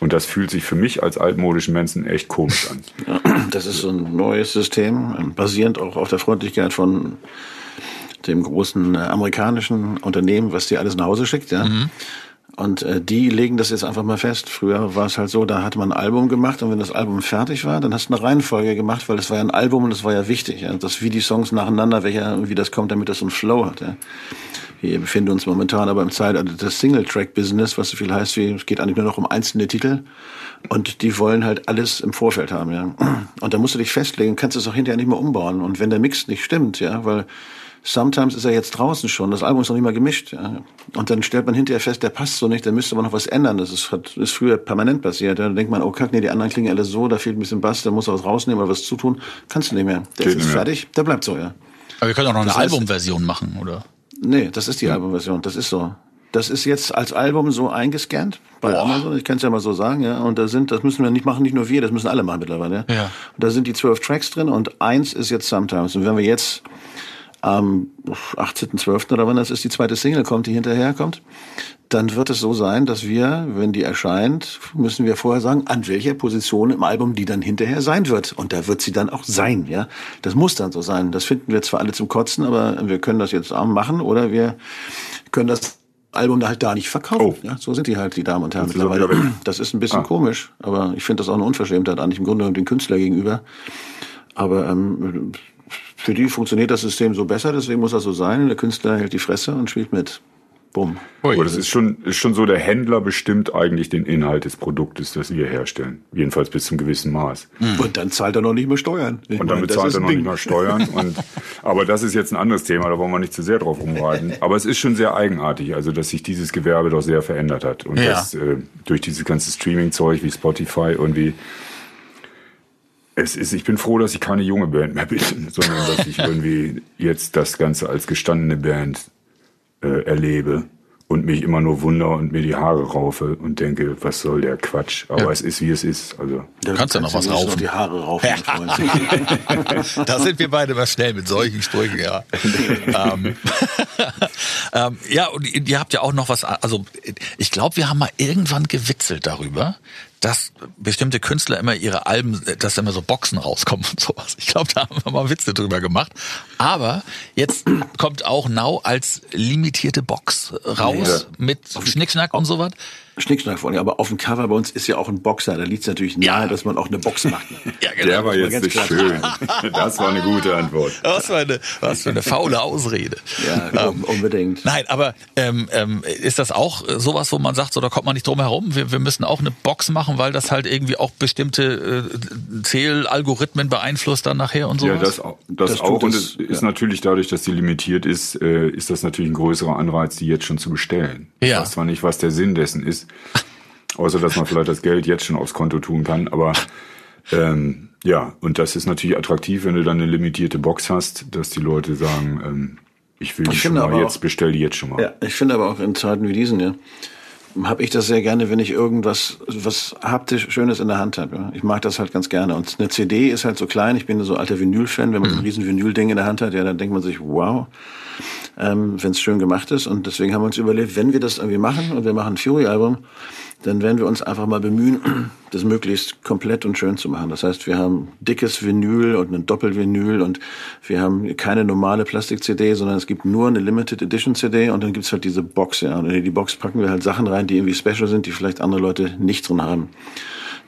Und das fühlt sich für mich als altmodischen Menschen echt komisch an. Ja, das ist so ein neues System, basierend auch auf der Freundlichkeit von dem großen äh, amerikanischen Unternehmen, was dir alles nach Hause schickt. Ja. Mhm. Und äh, die legen das jetzt einfach mal fest. Früher war es halt so, da hat man ein Album gemacht und wenn das Album fertig war, dann hast du eine Reihenfolge gemacht, weil es war ja ein Album und es war ja wichtig, ja, dass wie die Songs nacheinander, welcher, wie das kommt, damit das so einen Flow hat. Ja. Wir befinden uns momentan aber im Zeitalter des Single-Track-Business, was so viel heißt wie, es geht eigentlich nur noch um einzelne Titel. Und die wollen halt alles im Vorfeld haben, ja. Und da musst du dich festlegen, kannst es auch hinterher nicht mehr umbauen. Und wenn der Mix nicht stimmt, ja, weil Sometimes ist er jetzt draußen schon, das Album ist noch nicht mal gemischt. Ja. Und dann stellt man hinterher fest, der passt so nicht, da müsste man noch was ändern. Das ist, hat, ist früher permanent passiert. Ja. Dann denkt man, oh kack, nee, die anderen klingen alle so, da fehlt ein bisschen Bass, da muss er was rausnehmen oder was zutun. Kannst du nicht mehr. Der Geht ist fertig, der bleibt so, ja. Aber wir können auch noch eine Albumversion machen, oder? Nee, das ist die Albumversion, das ist so. Das ist jetzt als Album so eingescannt bei Boah. Amazon. Ich kann es ja mal so sagen, ja. Und da sind, das müssen wir nicht machen, nicht nur wir, das müssen alle machen mittlerweile. Ja. ja. Und da sind die zwölf Tracks drin und eins ist jetzt Sometimes. Und wenn wir jetzt am 18.12. oder wann das ist, die zweite Single kommt, die hinterher kommt, dann wird es so sein, dass wir, wenn die erscheint, müssen wir vorher sagen, an welcher Position im Album die dann hinterher sein wird. Und da wird sie dann auch sein, ja. Das muss dann so sein. Das finden wir zwar alle zum Kotzen, aber wir können das jetzt machen oder wir können das Album da halt da nicht verkaufen. Oh. Ja, so sind die halt, die Damen und Herren, mittlerweile. Das ist ein bisschen ah. komisch, aber ich finde das auch eine Unverschämtheit eigentlich im Grunde dem Künstler gegenüber. Aber ähm, für die funktioniert das System so besser, deswegen muss das so sein. Der Künstler hält die Fresse und spielt mit. Bumm. Aber das ist schon, ist schon so, der Händler bestimmt eigentlich den Inhalt des Produktes, das wir herstellen. Jedenfalls bis zum gewissen Maß. Mhm. Und dann zahlt er noch nicht mehr Steuern. Ich und dann meine, bezahlt er noch Ding. nicht mehr Steuern. Und, aber das ist jetzt ein anderes Thema, da wollen wir nicht zu sehr drauf rumreiten. Aber es ist schon sehr eigenartig, also dass sich dieses Gewerbe doch sehr verändert hat. Und ja. das äh, durch dieses ganze Streaming-Zeug wie Spotify irgendwie es ist, ich bin froh, dass ich keine junge Band mehr bin, sondern dass ich irgendwie jetzt das Ganze als gestandene Band äh, erlebe und mich immer nur wunder und mir die Haare raufe und denke, was soll der Quatsch? Aber ja. es ist, wie es ist. Also du kannst ja noch was raufen. Noch die Haare raufen. da sind wir beide mal schnell mit solchen Sprüchen, ja. ähm, ähm, ja, und ihr habt ja auch noch was, also ich glaube, wir haben mal irgendwann gewitzelt darüber, dass bestimmte Künstler immer ihre Alben, dass immer so Boxen rauskommen und sowas. Ich glaube, da haben wir mal Witze drüber gemacht. Aber jetzt kommt auch Now als limitierte Box raus ja. mit Schnickschnack und sowas. Schnickschnack vor allem, aber auf dem Cover bei uns ist ja auch ein Boxer. Da liegt es natürlich nahe, ja. dass man auch eine Box macht. Ne? ja, genau. Der war jetzt nicht schön. Das war eine gute Antwort. Was für eine, was für eine faule Ausrede. Ja, ähm, unbedingt. Nein, aber ähm, ähm, ist das auch sowas, wo man sagt, so da kommt man nicht drum herum? Wir, wir müssen auch eine Box machen, weil das halt irgendwie auch bestimmte äh, Zählalgorithmen beeinflusst dann nachher und sowas? Ja, das, das, das auch. Und es ja. ist natürlich dadurch, dass die limitiert ist, äh, ist das natürlich ein größerer Anreiz, die jetzt schon zu bestellen. Ja. Ich weiß zwar nicht, was der Sinn dessen ist. Außer dass man vielleicht das Geld jetzt schon aufs Konto tun kann. Aber ähm, ja, und das ist natürlich attraktiv, wenn du dann eine limitierte Box hast, dass die Leute sagen, ähm, ich will die ich schon mal jetzt, bestell die jetzt schon mal. Ja, ich finde aber auch in Zeiten wie diesen, ja, habe ich das sehr gerne, wenn ich irgendwas was haptisch Schönes in der Hand habe. Ja. Ich mag das halt ganz gerne. Und eine CD ist halt so klein. Ich bin so alter Vinyl-Fan. Wenn man mhm. so ein riesen Vinyl-Ding in der Hand hat, ja, dann denkt man sich, wow, ähm, wenn es schön gemacht ist. Und deswegen haben wir uns überlegt, wenn wir das irgendwie machen und wir machen ein Fury-Album, dann werden wir uns einfach mal bemühen, das möglichst komplett und schön zu machen. Das heißt, wir haben dickes Vinyl und ein Doppelvinyl und wir haben keine normale Plastik-CD, sondern es gibt nur eine Limited Edition CD und dann gibt's halt diese Box, ja. Und in die Box packen wir halt Sachen rein, die irgendwie special sind, die vielleicht andere Leute nicht drin haben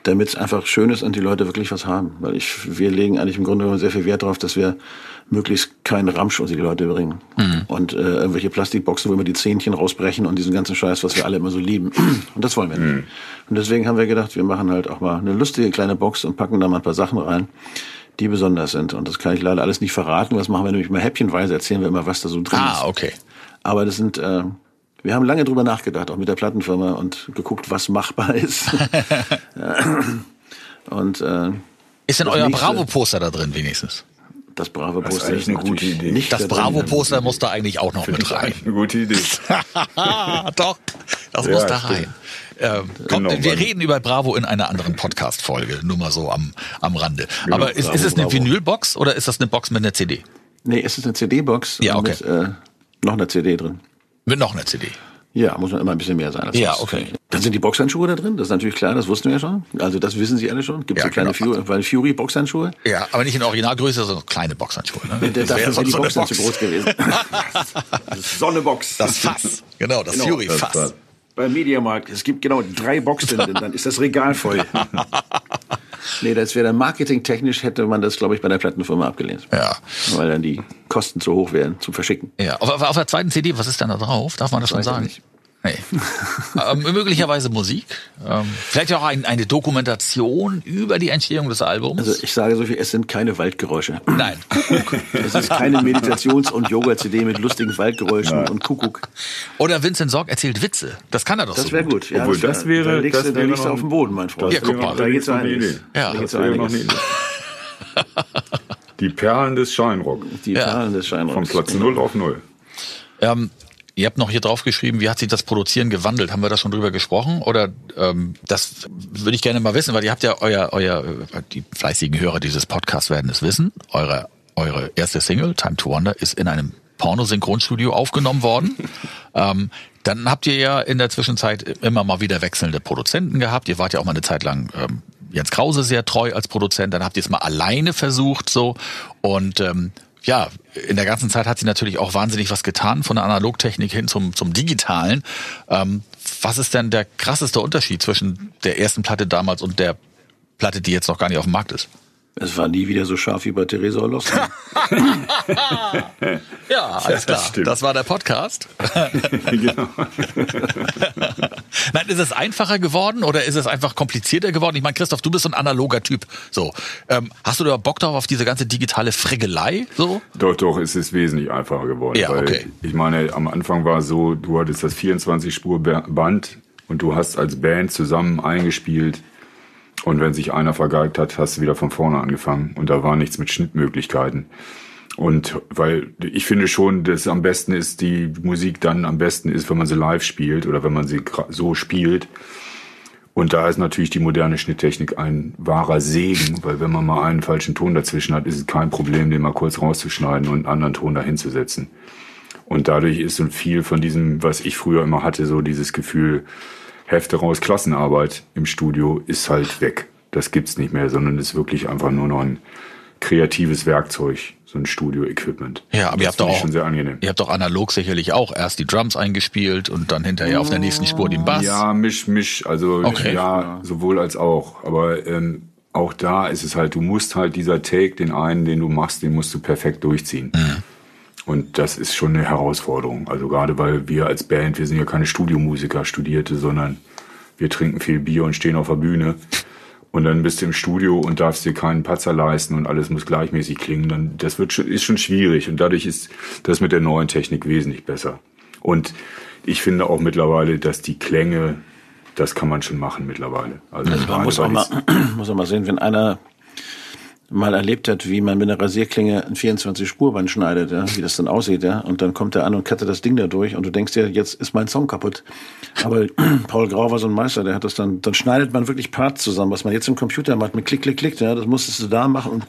damit es einfach schön ist und die Leute wirklich was haben. Weil ich, wir legen eigentlich im Grunde sehr viel Wert darauf, dass wir möglichst keinen Ramsch unter die Leute bringen. Mhm. Und äh, irgendwelche Plastikboxen, wo wir die Zähnchen rausbrechen und diesen ganzen Scheiß, was wir alle immer so lieben. Und das wollen wir nicht. Mhm. Und deswegen haben wir gedacht, wir machen halt auch mal eine lustige kleine Box und packen da mal ein paar Sachen rein, die besonders sind. Und das kann ich leider alles nicht verraten. Was machen wir nämlich mal häppchenweise, erzählen wir immer, was da so drin ah, ist. Ah, okay. Aber das sind... Äh, wir haben lange drüber nachgedacht, auch mit der Plattenfirma und geguckt, was machbar ist. und äh, ist denn euer Bravo-Poster da drin wenigstens? Das Bravo-Poster ist, ist eine gute Idee. Nicht das Bravo-Poster muss da eigentlich auch noch mit rein. Eine gute Idee. Doch, das ja, muss da rein. Ähm, komm, genau, wir reden über Bravo in einer anderen Podcast-Folge, nur mal so am, am Rande. Genau, Aber ist, Bravo, ist es eine Vinylbox oder ist das eine Box mit einer CD? Nee, es ist eine CD-Box ja, okay. mit äh, noch einer CD drin. Mit noch einer CD. Ja, muss man immer ein bisschen mehr sein. ja, okay. Dann sind die Boxhandschuhe da drin, das ist natürlich klar, das wussten wir ja schon. Also das wissen Sie alle schon. Gibt es ja, kleine genau. Fury, Fury Boxhandschuhe? Ja, aber nicht in Originalgröße, sondern kleine Boxhandschuhe. Ne? Das dafür sind die Box Box. zu groß gewesen. Sonnebox. Das Fass, genau, das genau, Fury-Fass. Beim Mediamarkt, es gibt genau drei Boxen, dann ist das Regal voll. Nee, das wäre dann marketingtechnisch hätte man das, glaube ich, bei der Plattenfirma abgelehnt. Ja. Weil dann die Kosten zu hoch wären zum Verschicken. Ja, auf, auf der zweiten CD, was ist denn da drauf? Darf man das schon sagen? Nicht. Nee. ähm, möglicherweise Musik. Ähm, vielleicht auch ein, eine Dokumentation über die Entstehung des Albums. Also ich sage so viel, es sind keine Waldgeräusche. Nein. es ist keine Meditations- und Yoga-CD mit lustigen Waldgeräuschen ja. und Kuckuck. Oder Vincent Sorg erzählt Witze. Das kann er doch das so wär gut. Ja, Obwohl, das, wäre... Da legst, das du, da legst du auf dem Boden, mein Freund. Ja, guck mal. Da geht's einiges. Ja, da geht's einiges. Die Perlen des Scheinrock. Die Perlen des Scheinrocks. Von Platz 0 auf 0. Ähm, Ihr habt noch hier drauf geschrieben, wie hat sich das Produzieren gewandelt? Haben wir da schon drüber gesprochen? Oder ähm, das würde ich gerne mal wissen, weil ihr habt ja euer, euer, die fleißigen Hörer dieses Podcasts werden es wissen. Eure, eure erste Single, Time to Wonder, ist in einem Porno-Synchronstudio aufgenommen worden. ähm, dann habt ihr ja in der Zwischenzeit immer mal wieder wechselnde Produzenten gehabt. Ihr wart ja auch mal eine Zeit lang ähm, Jens Krause sehr treu als Produzent. Dann habt ihr es mal alleine versucht so und ähm, ja, in der ganzen Zeit hat sie natürlich auch wahnsinnig was getan, von der Analogtechnik hin zum, zum Digitalen. Ähm, was ist denn der krasseste Unterschied zwischen der ersten Platte damals und der Platte, die jetzt noch gar nicht auf dem Markt ist? Es war nie wieder so scharf wie bei Theresa Orlowski. ja, alles klar. Das, das, war der Podcast. genau. Nein, ist es einfacher geworden oder ist es einfach komplizierter geworden? Ich meine, Christoph, du bist so ein analoger Typ. So, ähm, hast du da Bock drauf auf diese ganze digitale Frickelei? So? Doch, doch, es ist wesentlich einfacher geworden. Ja, okay. Ich meine, am Anfang war es so, du hattest das 24-Spur-Band und du hast als Band zusammen eingespielt und wenn sich einer vergeigt hat, hast du wieder von vorne angefangen und da war nichts mit Schnittmöglichkeiten. Und weil ich finde schon, dass am besten ist, die Musik dann am besten ist, wenn man sie live spielt oder wenn man sie so spielt. Und da ist natürlich die moderne Schnitttechnik ein wahrer Segen, weil wenn man mal einen falschen Ton dazwischen hat, ist es kein Problem, den mal kurz rauszuschneiden und einen anderen Ton dahinzusetzen. Und dadurch ist so viel von diesem, was ich früher immer hatte, so dieses Gefühl, Hefte raus, Klassenarbeit im Studio, ist halt weg. Das gibt's nicht mehr, sondern ist wirklich einfach nur noch ein kreatives Werkzeug, so ein Studio-Equipment. Ja, aber ihr habt doch auch, schon sehr angenehm. ihr habt doch analog sicherlich auch erst die Drums eingespielt und dann hinterher auf der nächsten Spur den Bass. Ja, misch, misch, also Okay. ja, sowohl als auch. Aber ähm, auch da ist es halt, du musst halt dieser Take, den einen, den du machst, den musst du perfekt durchziehen. Und das ist schon eine Herausforderung. Also gerade weil wir als Band, wir sind ja keine Studiomusiker, Studierte, sondern wir trinken viel Bier und stehen auf der Bühne. Und dann bist du im Studio und darfst dir keinen Patzer leisten und alles muss gleichmäßig klingen. Dann, das wird schon, ist schon schwierig. Und dadurch ist das mit der neuen Technik wesentlich besser. Und ich finde auch mittlerweile, dass die Klänge, das kann man schon machen mittlerweile. Also Man gerade muss auch, mal, muss auch mal sehen, wenn einer mal erlebt hat, wie man mit einer Rasierklinge ein 24-Spurband schneidet, ja, wie das dann aussieht, ja, und dann kommt der an und cuttet das Ding da durch und du denkst dir, jetzt ist mein Song kaputt. Aber Paul Grau war so ein Meister, der hat das dann, dann schneidet man wirklich Parts zusammen, was man jetzt im Computer macht, mit Klick, Klick, Klick, ja, das musstest du da machen und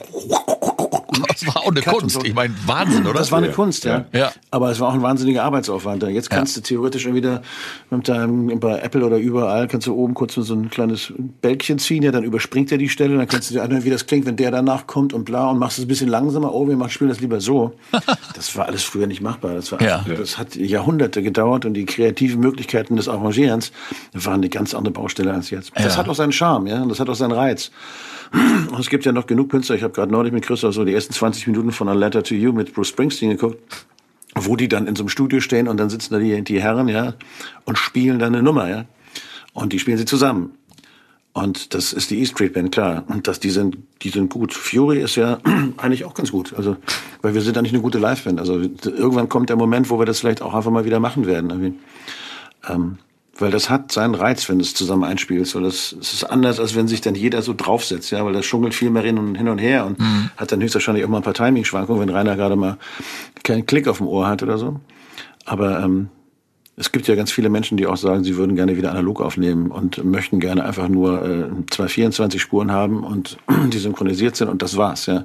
Das war auch eine Cut Kunst. so. Ich meine, Wahnsinn, oder? Das war eine Kunst, ja. Ja. Aber es war auch ein wahnsinniger Arbeitsaufwand. Jetzt kannst du theoretisch wieder mit deinem, bei Apple oder überall, kannst du oben kurz so ein kleines Bälkchen ziehen, ja, dann überspringt er die Stelle, dann kannst du dir anhören, wie das klingt, wenn der danach kommt und bla und machst es ein bisschen langsamer. Oh, wir machen, spielen das lieber so. Das war alles früher nicht machbar. Das war, Ja. das hat Jahrhunderte gedauert und die kreativen Möglichkeiten des Arrangierens waren eine ganz andere Baustelle als jetzt. Das Ja. hat auch seinen Charme, ja, und das hat auch seinen Reiz. Und es gibt ja noch genug Künstler. Ich habe gerade neulich mit Christoph so die ersten 20 Minuten von A Letter to You mit Bruce Springsteen geguckt, wo die dann in so einem Studio stehen und dann sitzen da die, die Herren, ja, und spielen dann eine Nummer, ja. Und die spielen sie zusammen. Und das ist die E Street Band, klar. Und das, die sind, die sind gut. Fury ist ja eigentlich auch ganz gut. Also, weil wir sind eigentlich eine gute Liveband. Also, irgendwann kommt der Moment, wo wir das vielleicht auch einfach mal wieder machen werden. Ähm, weil das hat seinen Reiz, wenn du es zusammen einspielst. Weil das, es ist anders, als wenn sich dann jeder so draufsetzt, ja, weil das schunkelt viel mehr hin und, hin und her und hat dann höchstwahrscheinlich auch mal ein paar Timing-Schwankungen, wenn Rainer gerade mal keinen Klick auf dem Ohr hat oder so. Aber ähm, es gibt ja ganz viele Menschen, die auch sagen, sie würden gerne wieder analog aufnehmen und möchten gerne einfach nur äh, zwei 24 Spuren haben und die synchronisiert sind und das war's, ja.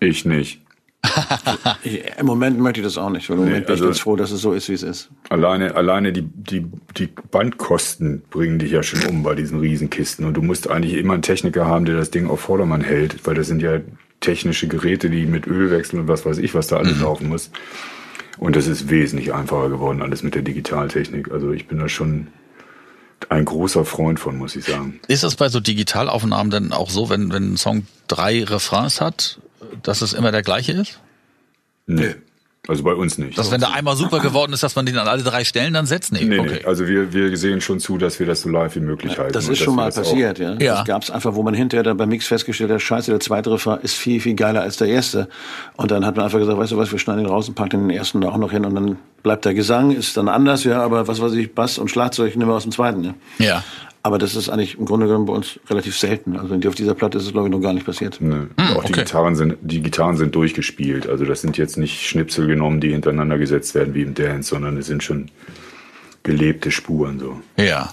ich nicht. Im Moment möchte ich das auch nicht, weil im Nee, Moment bin also- ich ganz froh, dass es so ist, wie es ist. Alleine, alleine die, die, die Bandkosten bringen dich ja schon um bei diesen Riesenkisten. Und du musst eigentlich immer einen Techniker haben, der das Ding auf Vordermann hält, weil das sind ja technische Geräte, die mit Ölwechsel und was weiß ich, was da alles laufen muss. Und das ist wesentlich einfacher geworden, alles mit der Digitaltechnik. Also ich bin da schon ein großer Freund von, muss ich sagen. Ist das bei so Digitalaufnahmen denn auch so, wenn, wenn ein Song drei Refrains hat, dass es immer der gleiche ist? Nee. Also bei uns nicht. Dass wenn der einmal super geworden ist, dass man den an alle drei Stellen dann setzt? Nee, Nee, okay. nee. Also wir, wir sehen schon zu, dass wir das so live wie möglich halten. Das ist schon mal passiert, ja. Ja. Das gab's einfach, wo man hinterher dann beim Mix festgestellt hat, scheiße, der zweite Refrain ist viel, viel geiler als der erste. Und dann hat man einfach gesagt, weißt du was, wir schneiden ihn raus und packen den ersten da auch noch hin und dann bleibt der Gesang, ist dann anders, ja, aber was weiß ich, Bass und Schlagzeug nehmen wir aus dem zweiten, ja. Ja. Aber das ist eigentlich im Grunde genommen bei uns relativ selten. Also auf dieser Platte ist es, glaube ich, noch gar nicht passiert. Nee. auch die okay. Gitarren sind, die Gitarren sind durchgespielt. Also das sind jetzt nicht Schnipsel genommen, die hintereinander gesetzt werden wie im Dance, sondern es sind schon gelebte Spuren so. Ja.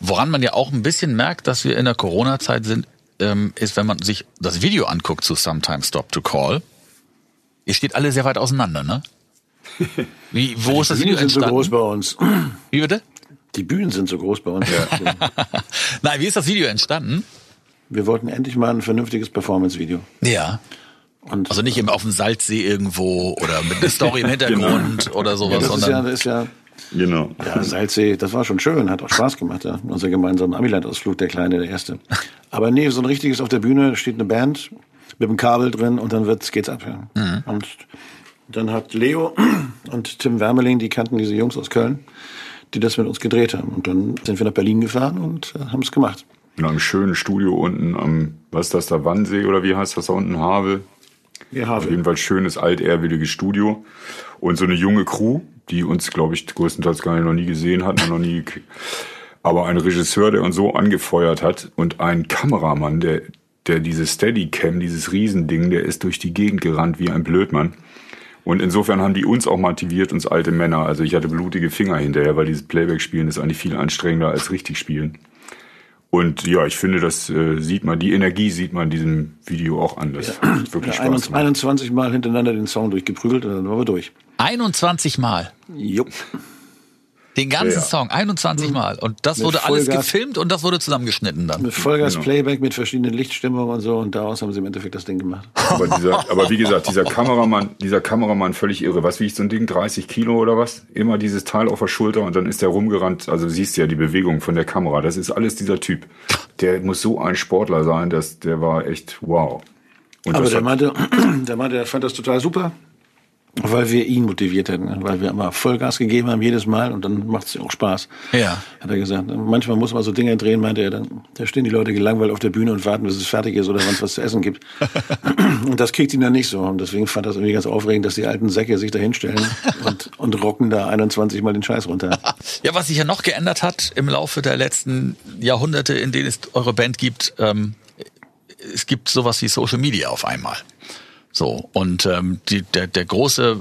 Woran man ja auch ein bisschen merkt, dass wir in der Corona-Zeit sind, ähm, ist, wenn man sich das Video anguckt zu Sometimes Stop to Call. Ihr steht alle sehr weit auseinander, ne? Wie, wo ist das Die Video sind so entstanden? groß bei uns. Wie bitte? Die Bühnen sind so groß bei uns. Nein, wie ist das Video entstanden? Wir wollten endlich mal ein vernünftiges Performance-Video. Ja. Und Also nicht eben auf dem Salzsee irgendwo oder mit einer Story im Hintergrund oder sowas, das ist ja, sondern das ist ja Genau. Ja, Salzsee, das war schon schön, hat auch Spaß gemacht, ja. Unser gemeinsamer Amiland-Ausflug, der Kleine, der Erste. Aber nee, so ein richtiges auf der Bühne, steht eine Band mit einem Kabel drin und dann wird's, geht's ab, ja. Und dann hat Leo und Tim Wermeling, die kannten diese Jungs aus Köln, die das mit uns gedreht haben. Und dann sind wir nach Berlin gefahren und äh, haben es gemacht. In einem schönen Studio unten am, was ist das da, Wannsee oder wie heißt das da unten, Havel? Wir Auf jeden. Fall schönes, altehrwürdiges Studio. Und so eine junge Crew, die uns, glaube ich, größtenteils gar nicht noch nie gesehen hatten, noch nie. gek- Aber ein Regisseur, der uns so angefeuert hat und ein Kameramann, der, der diese Steadicam, dieses Riesending, der ist durch die Gegend gerannt wie ein Blödmann. Und insofern haben die uns auch motiviert, uns alte Männer. Also ich hatte blutige Finger hinterher, weil dieses Playback-Spielen ist eigentlich viel anstrengender als richtig spielen. Und ja, ich finde, das äh, sieht man, die Energie sieht man in diesem Video auch an. Das ja. wirklich ja, Spaß 21 Mal hintereinander den Song durchgeprügelt und dann waren wir durch. 21 Mal? Jupp. Den ganzen ja. Song, 21 mhm. Mal. Und das mit wurde Vollgas, alles gefilmt und das wurde zusammengeschnitten dann. Mit Vollgas genau. Playback, mit verschiedenen Lichtstimmungen und so. Und daraus haben sie im Endeffekt das Ding gemacht. Aber, dieser, aber wie gesagt, dieser Kameramann, dieser Kameramann völlig irre. Was wiegt so ein Ding? 30 Kilo oder was? Immer dieses Teil auf der Schulter und dann ist der rumgerannt. Also siehst du ja die Bewegung von der Kamera. Das ist alles dieser Typ. Der muss so ein Sportler sein, dass der war echt wow. Und aber der meinte, der meinte, er fand das total super. Weil wir ihn motiviert hätten, weil wir immer Vollgas gegeben haben jedes Mal und dann macht es auch Spaß. Ja. Hat er gesagt. Manchmal muss man so Dinge drehen, meinte er, dann da stehen die Leute gelangweilt auf der Bühne und warten, bis es fertig ist oder wann es was zu essen gibt. und das kriegt ihn dann nicht so. Und deswegen fand es irgendwie ganz aufregend, dass die alten Säcke sich da hinstellen und, und rocken da 21 Mal den Scheiß runter. ja, was sich ja noch geändert hat im Laufe der letzten Jahrhunderte, in denen es eure Band gibt, ähm, es gibt sowas wie Social Media auf einmal. So, und ähm, die, der, der große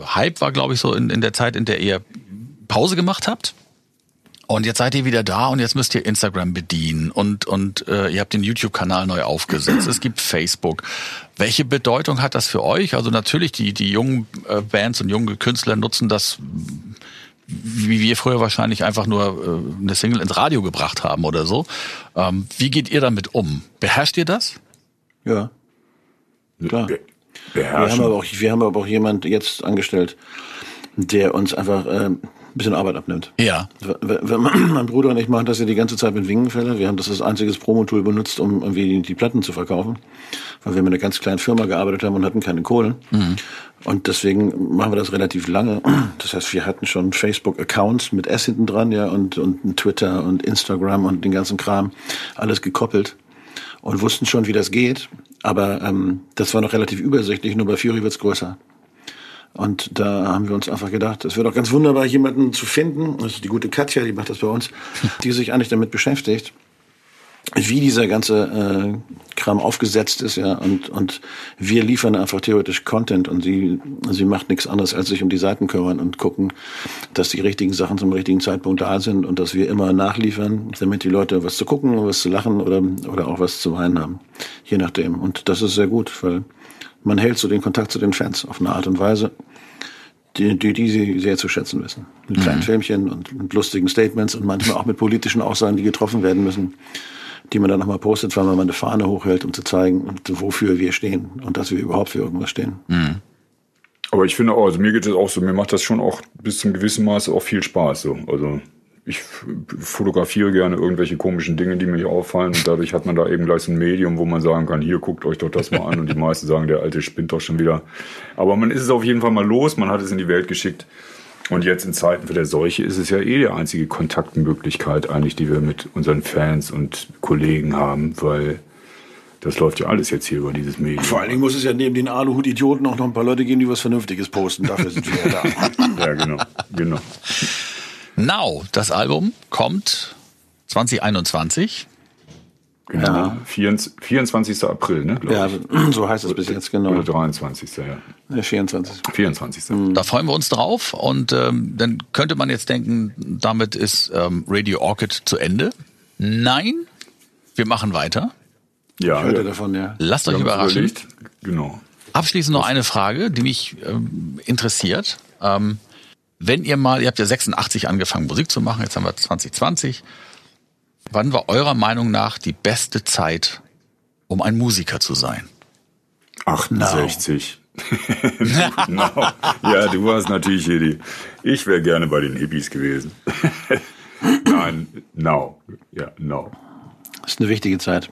äh, Hype war, glaube ich, so in, in der Zeit, in der ihr Pause gemacht habt. Und jetzt seid ihr wieder da und jetzt müsst ihr Instagram bedienen und, und äh, ihr habt den YouTube-Kanal neu aufgesetzt. Es gibt Facebook. Welche Bedeutung hat das für euch? Also natürlich, die, die jungen äh, Bands und junge Künstler nutzen das, wie wir früher wahrscheinlich einfach nur äh, eine Single ins Radio gebracht haben oder so. Ähm, wie geht ihr damit um? Beherrscht ihr das? Ja. Klar. Wir haben, aber auch, wir haben aber auch jemand jetzt angestellt, der uns einfach äh, ein bisschen Arbeit abnimmt. Ja. Mein Bruder und ich machen das ja die ganze Zeit mit Wingenfälle. Wir haben das als einziges Promotool benutzt, um irgendwie die Platten zu verkaufen, weil wir mit einer ganz kleinen Firma gearbeitet haben und hatten keine Kohlen. Mhm. Und deswegen machen wir das relativ lange. Das heißt, wir hatten schon Facebook-Accounts mit S hinten dran, ja, und, und Twitter und Instagram und den ganzen Kram, alles gekoppelt und wussten schon, wie das geht. Aber ähm, das war noch relativ übersichtlich, nur bei Fury wird's größer. Und da haben wir uns einfach gedacht, es wäre doch ganz wunderbar, jemanden zu finden, das ist die gute Katja, die macht das bei uns, die sich eigentlich damit beschäftigt, wie dieser ganze äh, Kram aufgesetzt ist, ja, und, und wir liefern einfach theoretisch Content und sie, sie macht nichts anderes, als sich um die Seiten kümmern und gucken, dass die richtigen Sachen zum richtigen Zeitpunkt da sind und dass wir immer nachliefern, damit die Leute was zu gucken, was zu lachen oder, oder auch was zu weinen haben. Je nachdem. Und das ist sehr gut, weil man hält so den Kontakt zu den Fans auf eine Art und Weise, die, die, die sie sehr zu schätzen wissen. Mit kleinen mhm. Filmchen und mit lustigen Statements und manchmal auch mit politischen Aussagen, die getroffen werden müssen die man dann nochmal postet, weil man mal eine Fahne hochhält, um zu zeigen, wofür wir stehen und dass wir überhaupt für irgendwas stehen. Mhm. Aber ich finde auch, also mir geht es auch so, mir macht das schon auch bis zum gewissen Maße auch viel Spaß. So. Also ich fotografiere gerne irgendwelche komischen Dinge, die mir auffallen und dadurch hat man da eben gleich so ein Medium, wo man sagen kann, hier guckt euch doch das mal an und die meisten sagen, der alte spinnt doch schon wieder. Aber man ist es auf jeden Fall mal los, man hat es in die Welt geschickt und jetzt in Zeiten für der Seuche ist es ja eh die einzige Kontaktmöglichkeit eigentlich, die wir mit unseren Fans und Kollegen haben, weil das läuft ja alles jetzt hier über dieses Medium. Vor allen Dingen muss es ja neben den Aluhut-Idioten auch noch ein paar Leute geben, die was Vernünftiges posten. Dafür sind wir ja da. ja, genau, genau. Now, das Album kommt 2021. Genau. Ja. 24. April, ne? Ja, ich. so heißt es bis jetzt, genau. Oder 23. Ja. ja 24. 24. Mhm. Da freuen wir uns drauf. Und ähm, dann könnte man jetzt denken, damit ist ähm, Radio Orchid zu Ende. Nein, wir machen weiter. Ja, ich hörte ja. davon, ja. Lasst euch überraschen. Überlegt. Genau. Abschließend noch eine Frage, die mich ähm, interessiert. Ähm, wenn ihr mal, ihr habt ja 86 angefangen Musik zu machen, jetzt haben wir 2020. Wann war eurer Meinung nach die beste Zeit, um ein Musiker zu sein? 68. No. no. Ja, du warst natürlich hier die. Ich wäre gerne bei den Hippies gewesen. Nein, no. Ja, no. Das ist eine wichtige Zeit.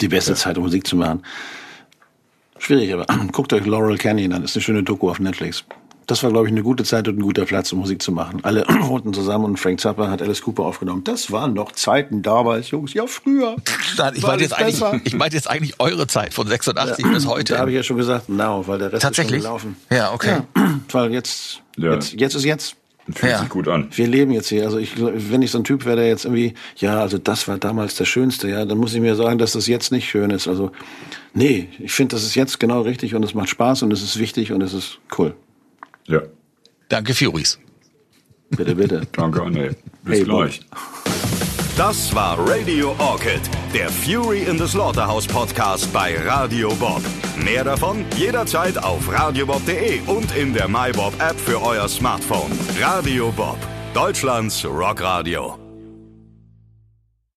Die beste ja. Zeit, um Musik zu machen. Schwierig, aber guckt euch Laurel Canyon an. Das ist eine schöne Doku auf Netflix das war, glaube ich, eine gute Zeit und ein guter Platz, um Musik zu machen. Alle wohnten zusammen und Frank Zappa hat Alice Cooper aufgenommen. Das waren noch Zeiten damals, Jungs. Ja, früher. Nein, ich meinte jetzt, eigentlich, ich meinte jetzt eigentlich eure Zeit von 86 ja, bis heute. Da habe ich ja schon gesagt, now, weil der Rest Tatsächlich? ist schon gelaufen. Ja, okay. Ja, weil jetzt, ja. jetzt, jetzt ist jetzt. Fühlt Ja. sich gut an. Wir leben jetzt hier. Also ich, wenn ich so ein Typ wäre, der jetzt irgendwie, ja, also das war damals das Schönste, ja, dann muss ich mir sagen, dass das jetzt nicht schön ist. Also, nee, ich finde, das ist jetzt genau richtig und es macht Spaß und es ist wichtig und es ist cool. Ja. Danke, Furies. Bitte, bitte. Danke, André. Bis Hey, gleich. Das war Radio Orchid, der Fury in the Slaughterhouse Podcast bei Radio Bob. Mehr davon jederzeit auf radiobob.de und in der MyBob App für euer Smartphone. Radio Bob, Deutschlands Rockradio.